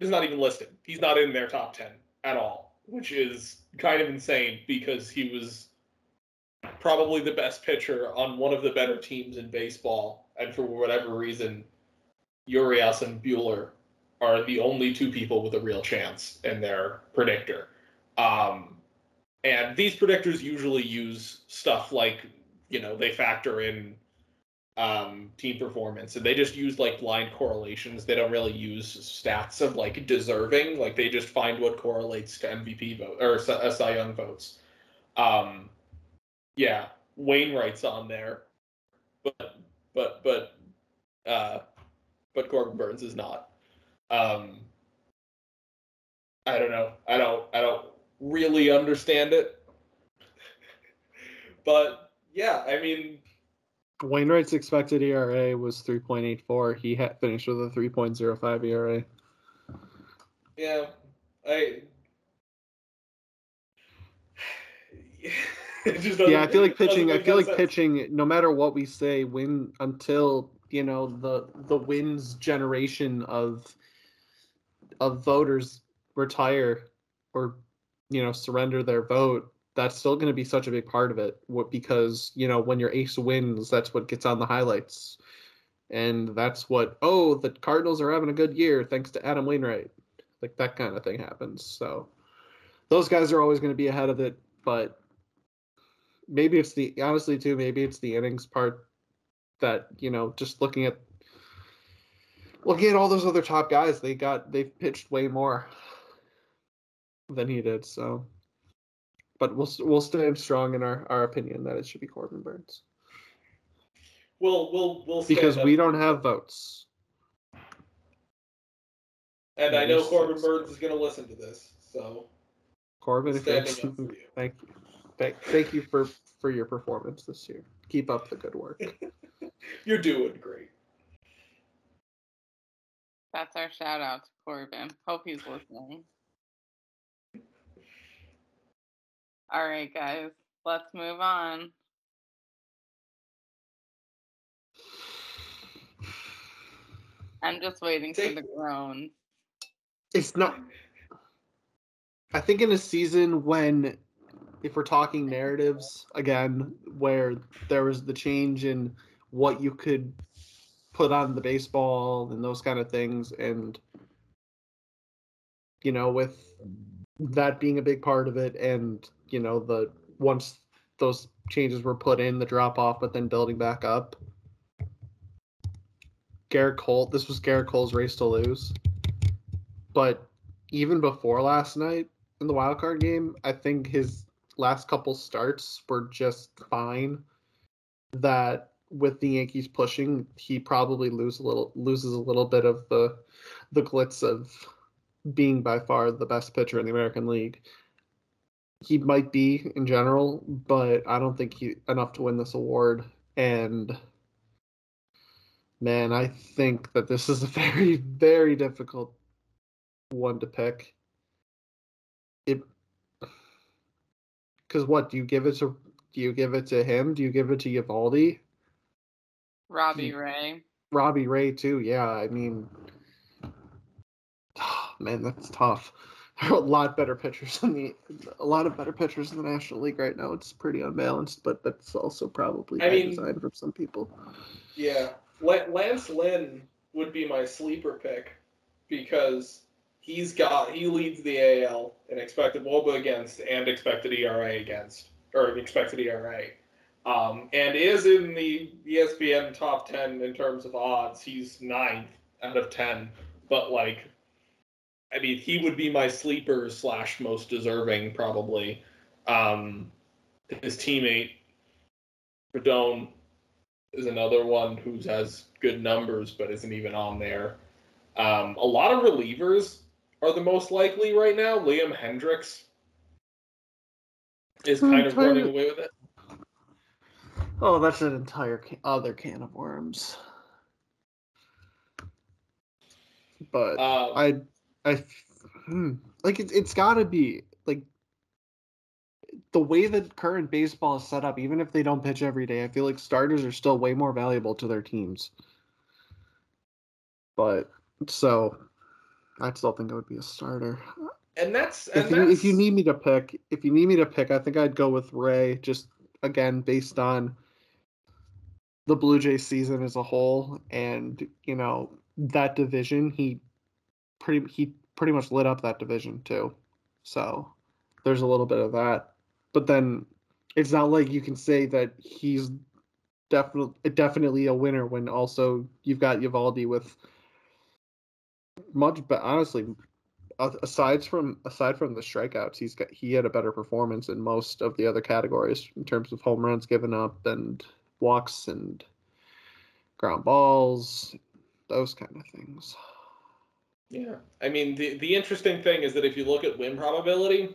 does not even list him. He's not in their top 10 at all, which is kind of insane because he was probably the best pitcher on one of the better teams in baseball. And for whatever reason, Urias and Buehler are the only two people with a real chance in their predictor. Um, and these predictors usually use stuff like, you know, they factor in um, team performance and they just use like blind correlations. They don't really use stats of like deserving. Like they just find what correlates to MVP vote or Cy Cy Young votes. Um, yeah, Wainwright's on there, but but but uh, but Corbin Burnes is not. Um, I don't know. I don't. I don't really understand it. but yeah, I mean,
Wainwright's expected ERA was 3.84. He had finished with a 3.05 ERA.
yeah, I. It just
Yeah, I feel like pitching. I feel like
sense.
pitching. No matter what we say, when until you know the the wins generation of of voters retire or you know surrender their vote. That's still going to be such a big part of it. What because you know when your ace wins, that's what gets on the highlights, and that's what oh the Cardinals are having a good year thanks to Adam Wainwright. Like that kind of thing happens. So those guys are always going to be ahead of it, but maybe it's the honestly too maybe it's the innings part that you know just looking at looking at all those other top guys they got they've pitched way more than he did so. But we'll we'll stand strong in our our opinion that it should be Corbin Burnes.
We'll we'll we'll
because
up.
we don't have votes.
And I know Corbin Burnes is going to listen to this, so.
Corbin if you're
for
listening,
you.
thank you thank, thank you for for your performance this year keep up the good work
You're doing great.
That's our shout out to Corbin. Hope he's listening. All right, guys, let's move on. I'm just waiting for the groans.
it's not i think in a season when if we're talking narratives again where there was the change in what you could put on the baseball and those kind of things and you know with that being a big part of it and you know the once those changes were put in the drop off but then building back up. Gerrit Cole this was Gerrit Cole's race to lose. But even before last night in the wild card game, I think his last couple starts were just fine. That with the Yankees pushing, he probably lose a little loses a little bit of the the glitz of being by far the best pitcher in the American League. He might be in general, but I don't think he enough to win this award. And man, I think that this is a very, very difficult one to pick. It because what do you give it to? Do you give it to him? Do you give it to Eovaldi?
Robbie
Hmm.
Ray.
Robbie Ray too. Yeah, I mean, man, that's tough. There are a lot better pitchers in the a lot of better pitchers in the National League right now. It's pretty unbalanced, but that's also probably
I
by
mean-
design from some people.
Yeah, Lance Lynn would be my sleeper pick because he's got he leads the AL in expected wOBA against and expected ERA against or expected ERA, um, and is in the ESPN top ten in terms of odds. He's ninth out of ten, but like, I mean, he would be my sleeper slash most deserving probably. Um, his teammate, Rodón, is another one who has good numbers but isn't even on there. Um, a lot of relievers are the most likely right now. Liam Hendriks is kind of running away with it.
Oh, that's an entire ca- other can of worms. But
Um,
I, I, hmm, like it's it's got to be like the way that current baseball is set up. Even if they don't pitch every day, I feel like starters are still way more valuable to their teams. But so, I still think it would be a starter.
and that's and
If you,
that's,
if you need me to pick, if you need me to pick, I think I'd go with Ray. Just again based on the Blue Jays season as a whole, and you know that division. He pretty he pretty much lit up that division too. So there's a little bit of that, but then it's not like you can say that he's definitely definitely a winner when also you've got Eovaldi with much, but honestly, aside from aside from the strikeouts, he's got he had a better performance in most of the other categories in terms of home runs given up and walks and ground balls, those kind of things.
Yeah, I mean the the interesting thing is that if you look at win probability,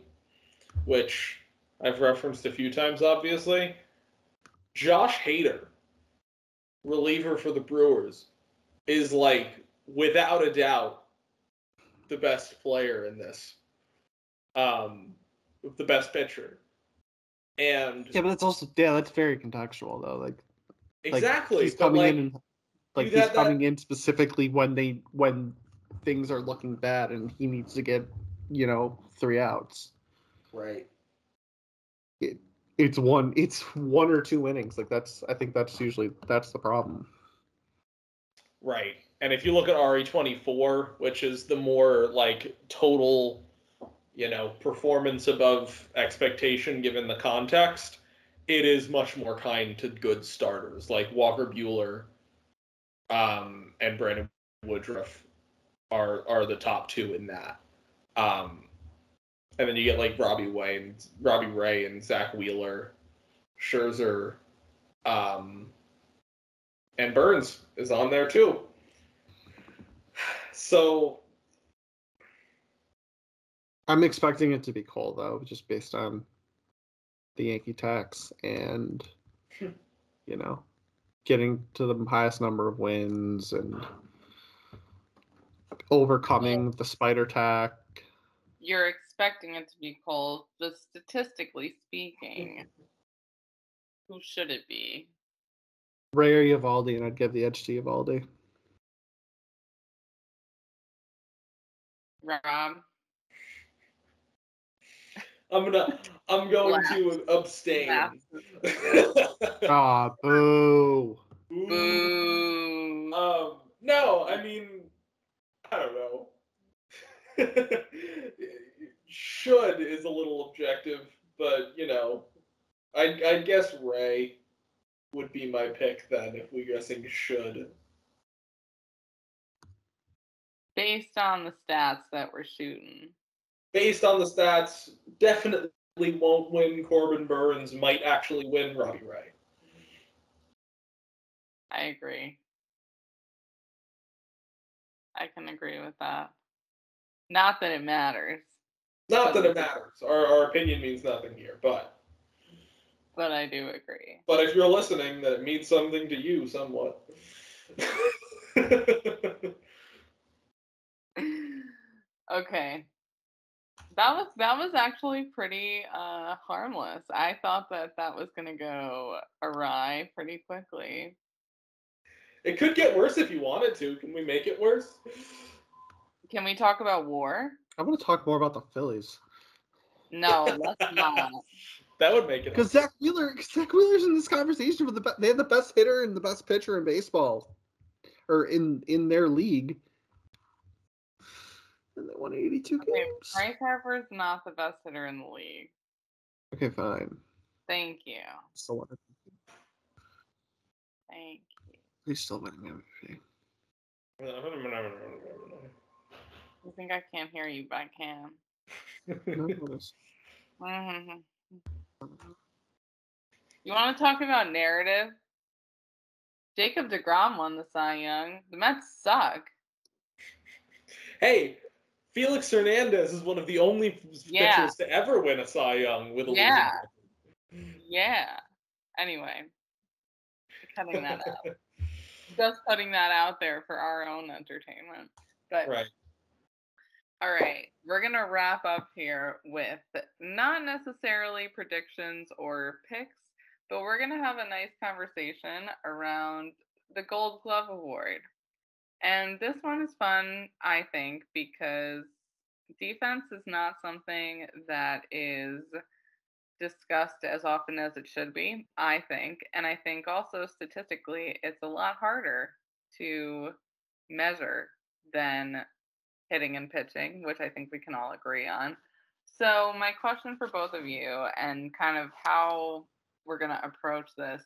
which I've referenced a few times, obviously, Josh Hader, reliever for the Brewers, is like without a doubt the best player in this, um, the best pitcher, and
Yeah, but that's also yeah, that's very contextual though. Like, like,
exactly,
he's coming
like,
in and like he's
he's that-
coming in specifically when they when things are looking bad and he needs to get you know three outs.
right.
It, It's one it's one or two innings. Like that's I think that's usually that's the problem.
Right. And if you look at RE24, which is the more like total, you know, performance above expectation given the context, it is much more kind to good starters like Walker Buehler um, and Brandon Woodruff are are the top two in that. Um, and then you get like Robbie Way and Robbie Ray and Zack Wheeler, Scherzer, um, and Burnes is on there too. So
I'm expecting it to be Cole though, just based on the Yankee tax and you know getting to the highest number of wins and overcoming the spider tack.
You're expecting it to be Cole, but statistically speaking, who should it be?
Ray or Eovaldi, and I'd give the edge to Eovaldi.
Rob?
I'm gonna I'm going to abstain.
Laugh.
Ah, boo.
Ooh.
Boo.
Um, no, I mean, I don't know. Should is a little objective, but you know, I I guess Ray would be my pick then if we're guessing should.
Based on the stats that we're shooting.
Based on the stats, definitely won't win Corbin Burnes. Might actually win Robbie Ray.
I agree. I can agree with that. Not that it matters,
Not that it matters. Our our opinion means nothing here, but
but I do agree.
but if you're listening, that it means something to you somewhat.
okay. That was that was actually pretty uh harmless. I thought that that was going to go awry pretty quickly.
It could get worse if you wanted to. Can we make it worse?
Can we talk about war?
I want to talk more about the Phillies
No, let's not.
That would make it.
because Zack Wheeler, Zack Wheeler's in this conversation with the be- they have the best hitter and the best pitcher in baseball, or in in their league. And they won 82
Okay,
games.
Bryce Harper's not the best hitter in the league.
Okay, fine.
Thank you.
Still won.
Thank you.
He's still winning MVP.
I think I can't hear you, but I can. mm-hmm. You want to talk about narrative? Jacob DeGrom won the Cy Young. The Mets suck.
hey, Felix Hernandez is one of the only pitchers to ever win a Cy Young with a losing
Yeah.
record.
Yeah. Anyway, cutting that out. Just putting that out there for our own entertainment. But
right.
all right, we're gonna wrap up here with not necessarily predictions or picks, but we're gonna have a nice conversation around the Gold Glove Award. And this one is fun, I think, because defense is not something that is discussed as often as it should be, I think. And I think also statistically, it's a lot harder to measure than hitting and pitching, which I think we can all agree on. So, my question for both of you and kind of how we're going to approach this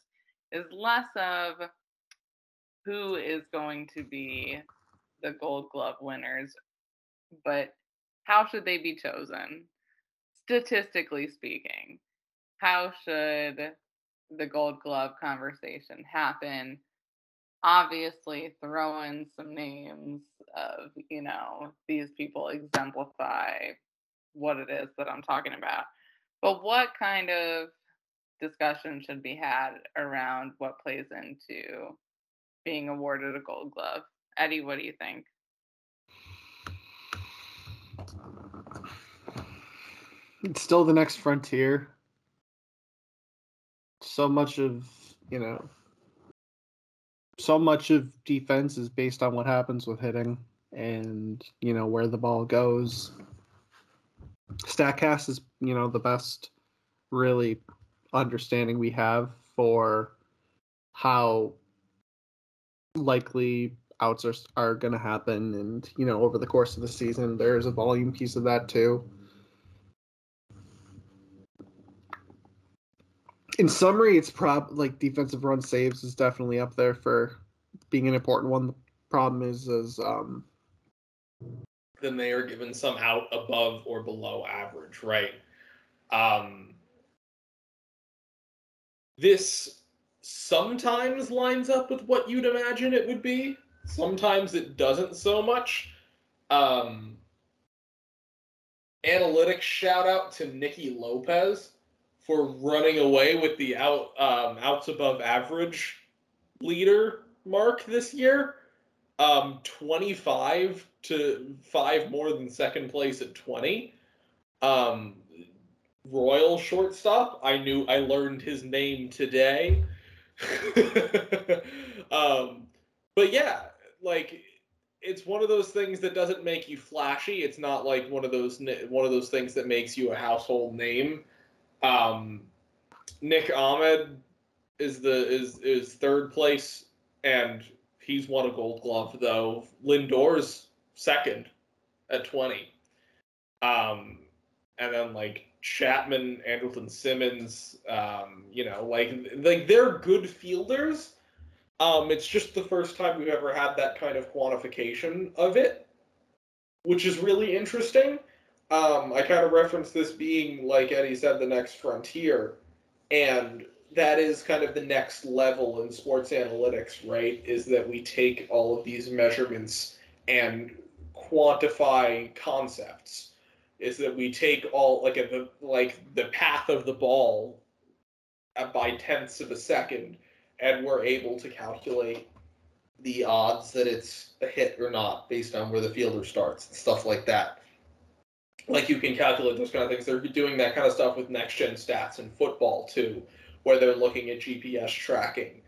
is less of who is going to be the gold glove winners, but how should they be chosen? Statistically speaking, how should the gold glove conversation happen? Obviously, throw in some names of, you know, these people exemplify what it is that I'm talking about. But what kind of discussion should be had around what plays into being awarded a gold glove. Eddie, what do you think?
It's still the next frontier. So much of, you know, so much of defense is based on what happens with hitting and, you know, where the ball goes. Statcast is, you know, the best really understanding we have for how likely outs are, are going to happen and you know over the course of the season there's a volume piece of that too. In summary it's prob like defensive run saves is definitely up there for being an important one. The problem is is um
then they are given some out above or below average right? Um this sometimes lines up with what you'd imagine it would be. Sometimes it doesn't so much. Um, analytics shout out to Nicky Lopez for running away with the out um, outs above average leader mark this year. Um, 25 to five more than second place at 20. Um, Royal shortstop. I knew I learned his name today. um, but yeah, like it's one of those things that doesn't make you flashy. It's not like one of those one of those things that makes you a household name. Um, Nick Ahmed is the is is third place, and he's won a Gold Glove though. Lindor's second at twenty. Um, and then like Chapman, Andrelton Simmons, um, you know, like like they're good fielders. Um, it's just the first time we've ever had that kind of quantification of it, which is really interesting. Um, I kind of referenced this being, like Eddie said, the next frontier, and that is kind of the next level in sports analytics, right? Is that we take all of these measurements and quantify concepts is that we take all like the like the path of the ball by tenths of a second, and we're able to calculate the odds that it's a hit or not based on where the fielder starts and stuff like that. Like you can calculate those kind of things. They're doing that kind of stuff with next gen stats in football too, where they're looking at GPS tracking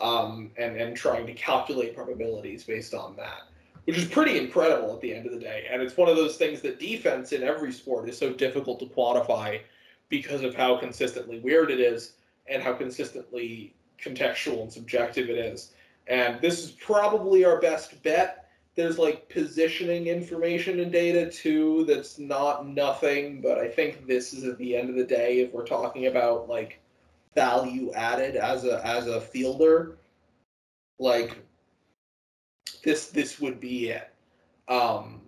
um, and and trying to calculate probabilities based on that which is pretty incredible at the end of the day. And it's one of those things that defense in every sport is so difficult to quantify because of how consistently weird it is and how consistently contextual and subjective it is. And this is probably our best bet. There's like positioning information and data too that's not nothing, but I think this is at the end of the day if we're talking about like value added as a as a fielder, like this this would be it. Um,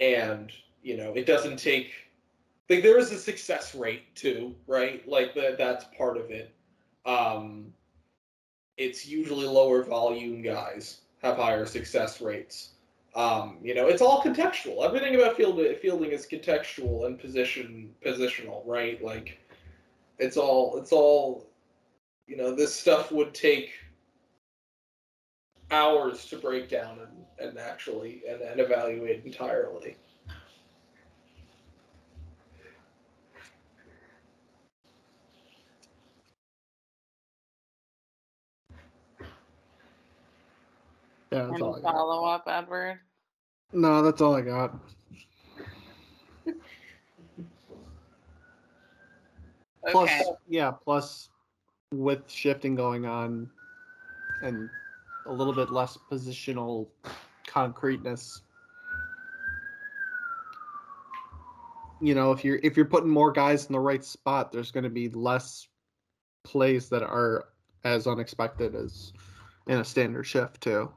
and you know, it doesn't take like there is a success rate too, right? Like that that's part of it. Um, it's usually lower volume guys have higher success rates. Um, you know, it's all contextual. Everything about field, fielding is contextual and position positional, right? Like It's all it's all you know, this stuff would take hours to break down and, and actually and, and evaluate entirely.
Yeah, that's
Any
all I got.
follow up, Edward?
No, that's all I got. Plus,
Okay.
yeah, plus with shifting going on and a little bit less positional concreteness. You know, if you're if you're putting more guys in the right spot, there's going to be less plays that are as unexpected as in a standard shift too.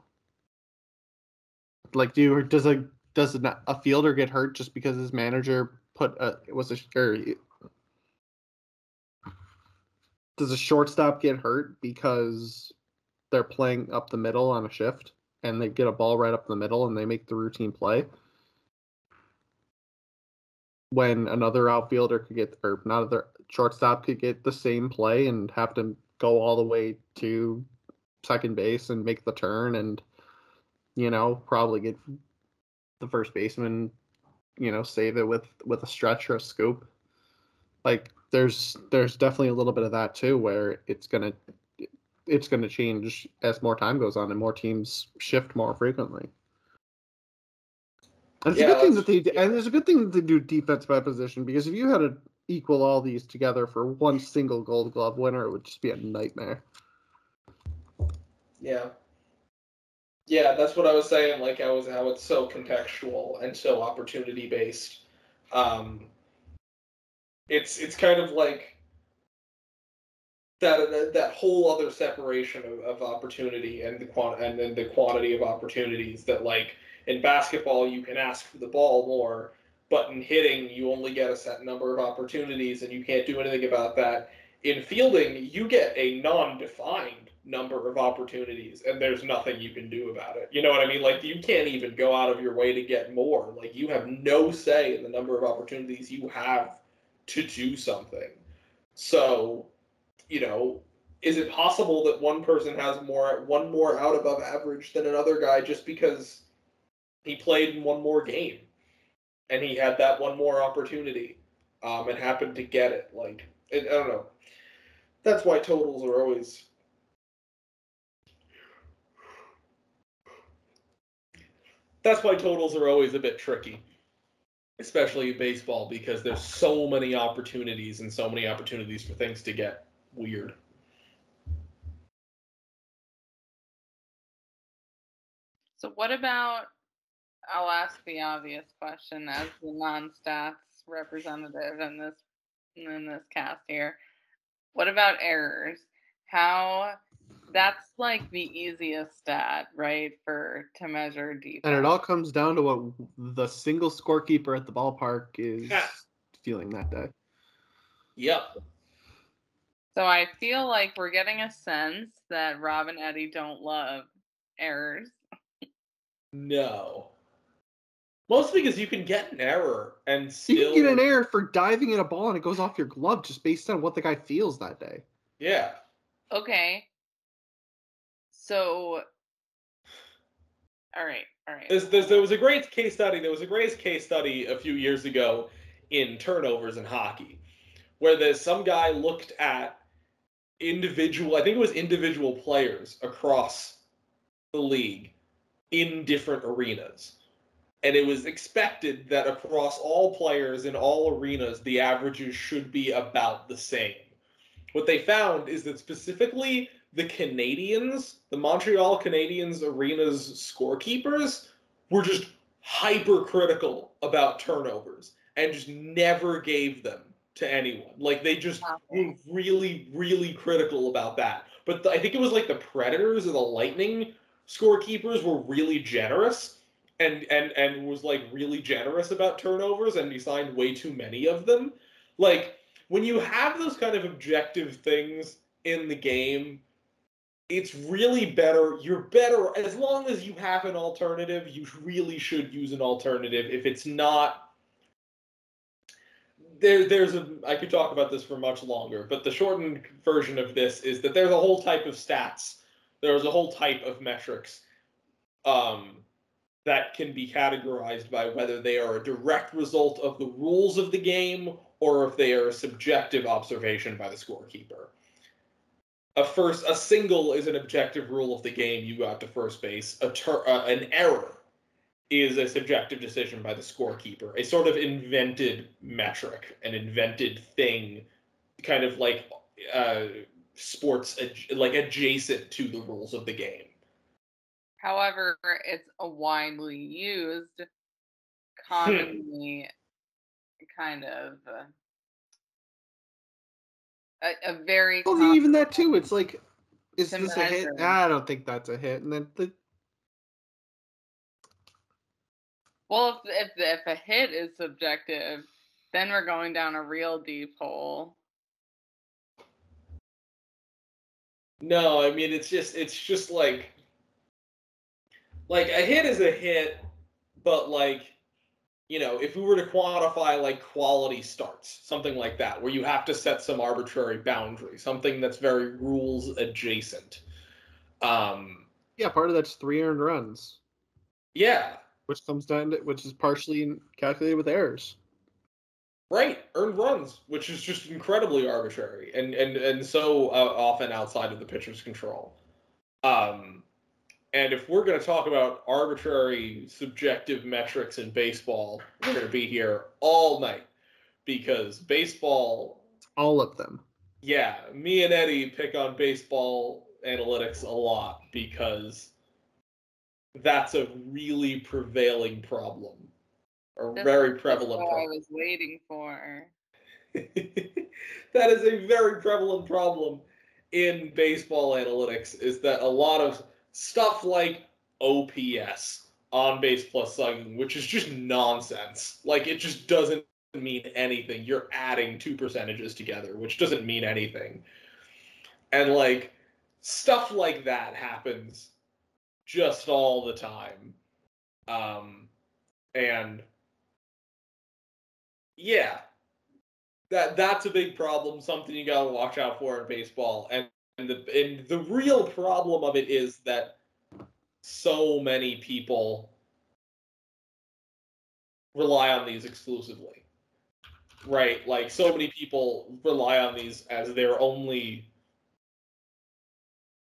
Like, do does a does a, a fielder get hurt just because his manager put a was a or does a shortstop get hurt because they're playing up the middle on a shift and they get a ball right up the middle and they make the routine play? When another outfielder could get, or not other shortstop could get the same play and have to go all the way to second base and make the turn and, you know, probably get the first baseman, you know, save it with with a stretch or a scoop. Like there's there's definitely a little bit of that too, where it's gonna it's gonna change as more time goes on and more teams shift more frequently. And it's
Yeah,
a good thing that they and it's a good thing that they do defense by position because if you had to equal all these together for one single Gold Glove winner, it would just be a nightmare.
Yeah. Yeah, that's what I was saying. Like, I was how it's so contextual and so opportunity based. Um, it's it's kind of like that that, whole other separation of, of opportunity and the quant and then the quantity of opportunities that like in basketball you can ask for the ball more, but in hitting you only get a set number of opportunities and you can't do anything about that. In fielding, you get a non-defined number of opportunities and there's nothing you can do about it. You know what I mean? Like you can't even go out of your way to get more. Like you have no say in the number of opportunities you have to do something. So, you know, is it possible that one person has more one more out above average than another guy just because he played in one more game and he had that one more opportunity um, and happened to get it? Like, it, I don't know. That's why totals are always that's why totals are always a bit tricky, especially in baseball, because there's so many opportunities and so many opportunities for things to get weird.
So what about I'll ask the obvious question as the non-stats representative in this in this cast here. What about errors? How that's like the easiest stat, right, for to measure defense.
And it all comes down to what the single scorekeeper at the ballpark is
Yeah.
feeling that day.
Yep.
So I feel like we're getting a sense that Rob and Eddie don't love errors.
No. Mostly because you can get an error and still
You can get an error for diving in a ball and it goes off your glove just based on what the guy feels that day.
Yeah.
Okay. So all right, all right.
There's, there's, there was a great case study. There was a great case study a few years ago in turnovers in hockey, where there's some guy looked at individual. I think it was individual players across the league in different arenas, and it was expected that across all players in all arenas, the averages should be about the same. What they found is that specifically the Canadiens, the Montreal Canadiens arena's scorekeepers, were just hypercritical about turnovers and just never gave them to anyone. Like they just were really, really critical about that. But the, I think it was like the Predators or the Lightning scorekeepers were really generous and and and was like really generous about turnovers and assigned way too many of them. Like when you have those kind of objective things in the game, it's really better. You're better as long as you have an alternative. You really should use an alternative. If it's not, there, there's a. I could talk about this for much longer, but the shortened version of this is that there's a whole type of stats. There's a whole type of metrics, um, that can be categorized by whether they are a direct result of the rules of the game or if they are a subjective observation by the scorekeeper. A first, a single is an objective rule of the game. You got to first base. A ter- uh, an error is a subjective decision by the scorekeeper, a sort of invented metric, an invented thing, kind of like uh, sports, ad- like adjacent to the rules of the game.
However, it's a widely used, commonly kind of uh, a, a very
Well, even that too. It's like, is this a hit? I don't think that's a hit. And then the
Well, if, if if a hit is subjective, then we're going down a real deep hole.
No, I mean it's just it's just like like a hit is a hit, but like you know, if we were to quantify like quality starts, something like that, where you have to set some arbitrary boundary, something that's very rules adjacent. Um
yeah, part of that's three earned runs,
yeah,
which comes down to which is partially calculated with errors.
right, earned runs, which is just incredibly arbitrary and and and so uh, often outside of the pitcher's control. Um And if we're going to talk about arbitrary, subjective metrics in baseball, we're going to be here all night because baseball,
All of them.
yeah, me and Eddie pick on baseball analytics a lot because that's a really prevailing problem, a
That's-
very
That's
prevalent
what I was waiting for.
that is a very prevalent problem in baseball analytics is that a lot of stuff like OPS on base plus slugging, which is just nonsense. Like it just doesn't mean anything. You're adding two percentages together, which doesn't mean anything. And like stuff like that happens just all the time. Um and yeah, that that's a big problem. Something you gotta watch out for in baseball. And, and the and the real problem of it is that so many people rely on these exclusively. Right? Like so many people rely on these as their only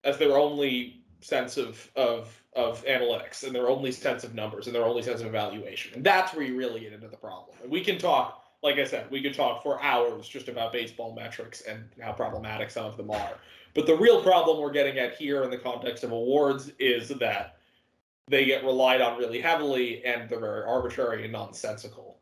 as their only sense of of of analytics and their only sense of numbers and their only sense of evaluation. And that's where you really get into the problem. And we can talk like I said, we could talk for hours just about baseball metrics and how problematic some of them are. But the real problem we're getting at here in the context of awards is that they get relied on really heavily and they're very arbitrary and nonsensical.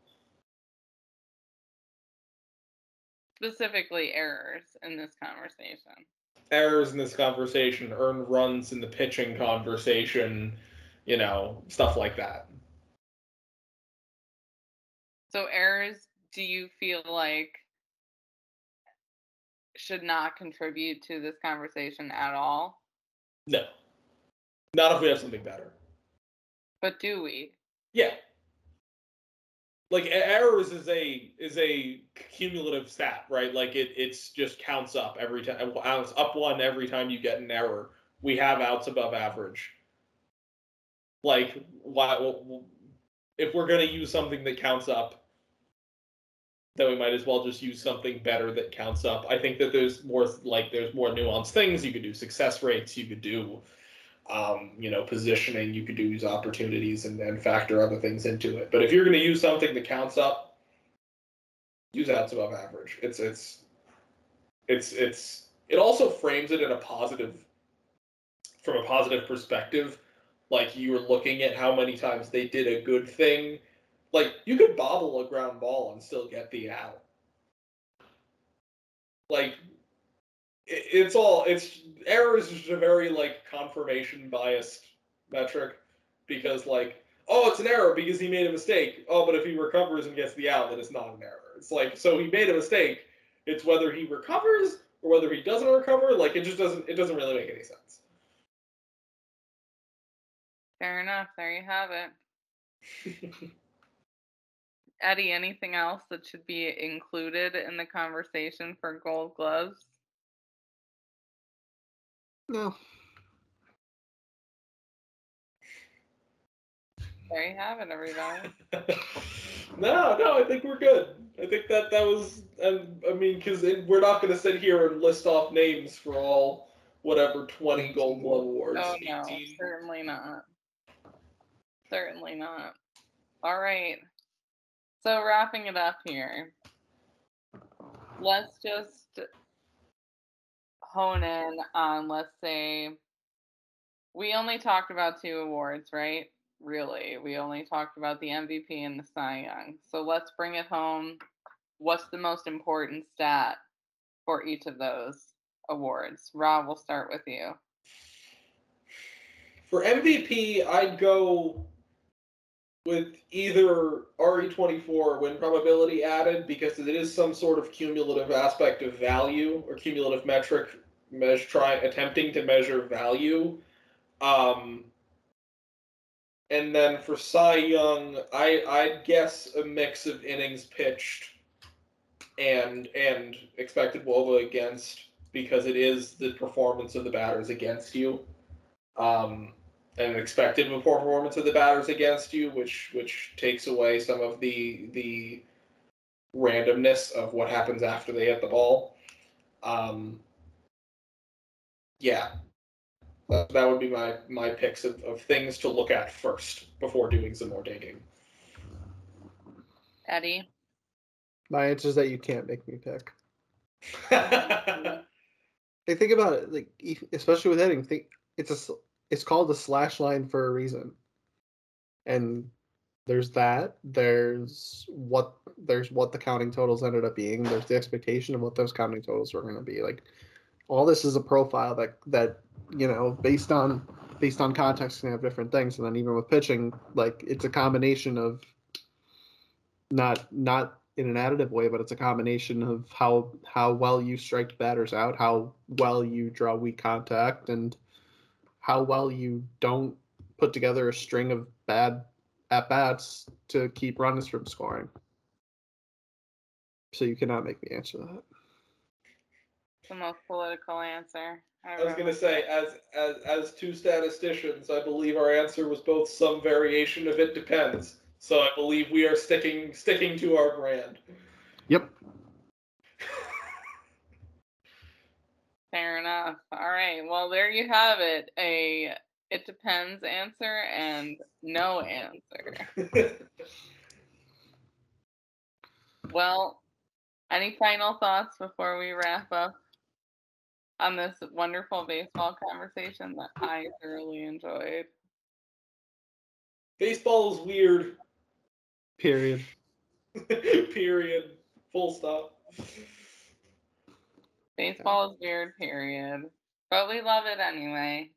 Specifically, errors in this conversation.
Errors in this conversation, earned runs in the pitching conversation, you know, stuff like that.
So, errors, do you feel like should not contribute to this conversation at all?
No. Not if we have something better.
But do we?
Yeah. Like errors is a is a cumulative stat, right? Like it it's just counts up every time. Counts up one every time you get an error. We have outs above average. Like why? If we're gonna use something that counts up, then we might as well just use something better that counts up. I think that there's more like there's more nuanced things. You could do success rates. You could do um, you know, positioning, you could use opportunities and factor other things into it. But if you're going to use something that counts up, use outs above average. It's it's it's it's it also frames it in a positive from a positive perspective. Like you were looking at how many times they did a good thing. Like you could bobble a ground ball and still get the out. Like it's all it's errors is just a very like confirmation biased metric because like oh it's an error because he made a mistake oh but if he recovers and gets the out then it's not an error it's like so he made a mistake it's whether he recovers or whether he doesn't recover like it just doesn't it doesn't really make any sense
Fair enough. There you have it. Eddie, anything else that should be included in the conversation for gold gloves?
No.
There you have it, everybody.
no, no, I think we're good. I think that that was, um, I mean, because we're not going to sit here and list off names for all whatever 20 Gold Glove awards.
Oh, no, certainly not. Certainly not. All right. So, wrapping it up here, let's just hone in on, let's say, we only talked about two awards, right? Really, we only talked about the MVP and the Cy Young. So, let's bring it home. What's the most important stat for each of those awards? Rob, we'll start with you.
For MVP, I'd go with either RE24 win probability added because it is some sort of cumulative aspect of value or cumulative metric measure attempting to measure value. Um, and then for Cy Young, I I'd guess a mix of innings pitched and and expected wOBA against because it is the performance of the batters against you. Um, an expected performance of the batters against you, which which takes away some of the the randomness of what happens after they hit the ball. Um, yeah, that, that would be my my picks of, of things to look at first before doing some more digging.
Eddie,
my answer is that you can't make me pick. I think about it, like especially with hitting, think it's a it's called the slash line for a reason. And there's that. There's what there's what the counting totals ended up being. There's the expectation of what those counting totals were going to be. Like all this is a profile that that you know based on based on context can have different things. And then even with pitching, like it's a combination of not not in an additive way, but it's a combination of how how well you strike batters out, how well you draw weak contact, and how well you don't put together a string of bad at bats to keep runners from scoring. So you cannot make me answer that.
The most political answer.
I, I was going to say, as as as two statisticians, I believe our answer was both some variation of it depends. So I believe we are sticking sticking to our brand.
Yep.
Fair enough. All right. Well, there you have it. A it depends answer and no answer. well, any final thoughts before we wrap up on this wonderful baseball conversation that I thoroughly enjoyed?
Baseball is weird.
Period.
Period. Full stop.
Baseball is weird, period. But we love it anyway.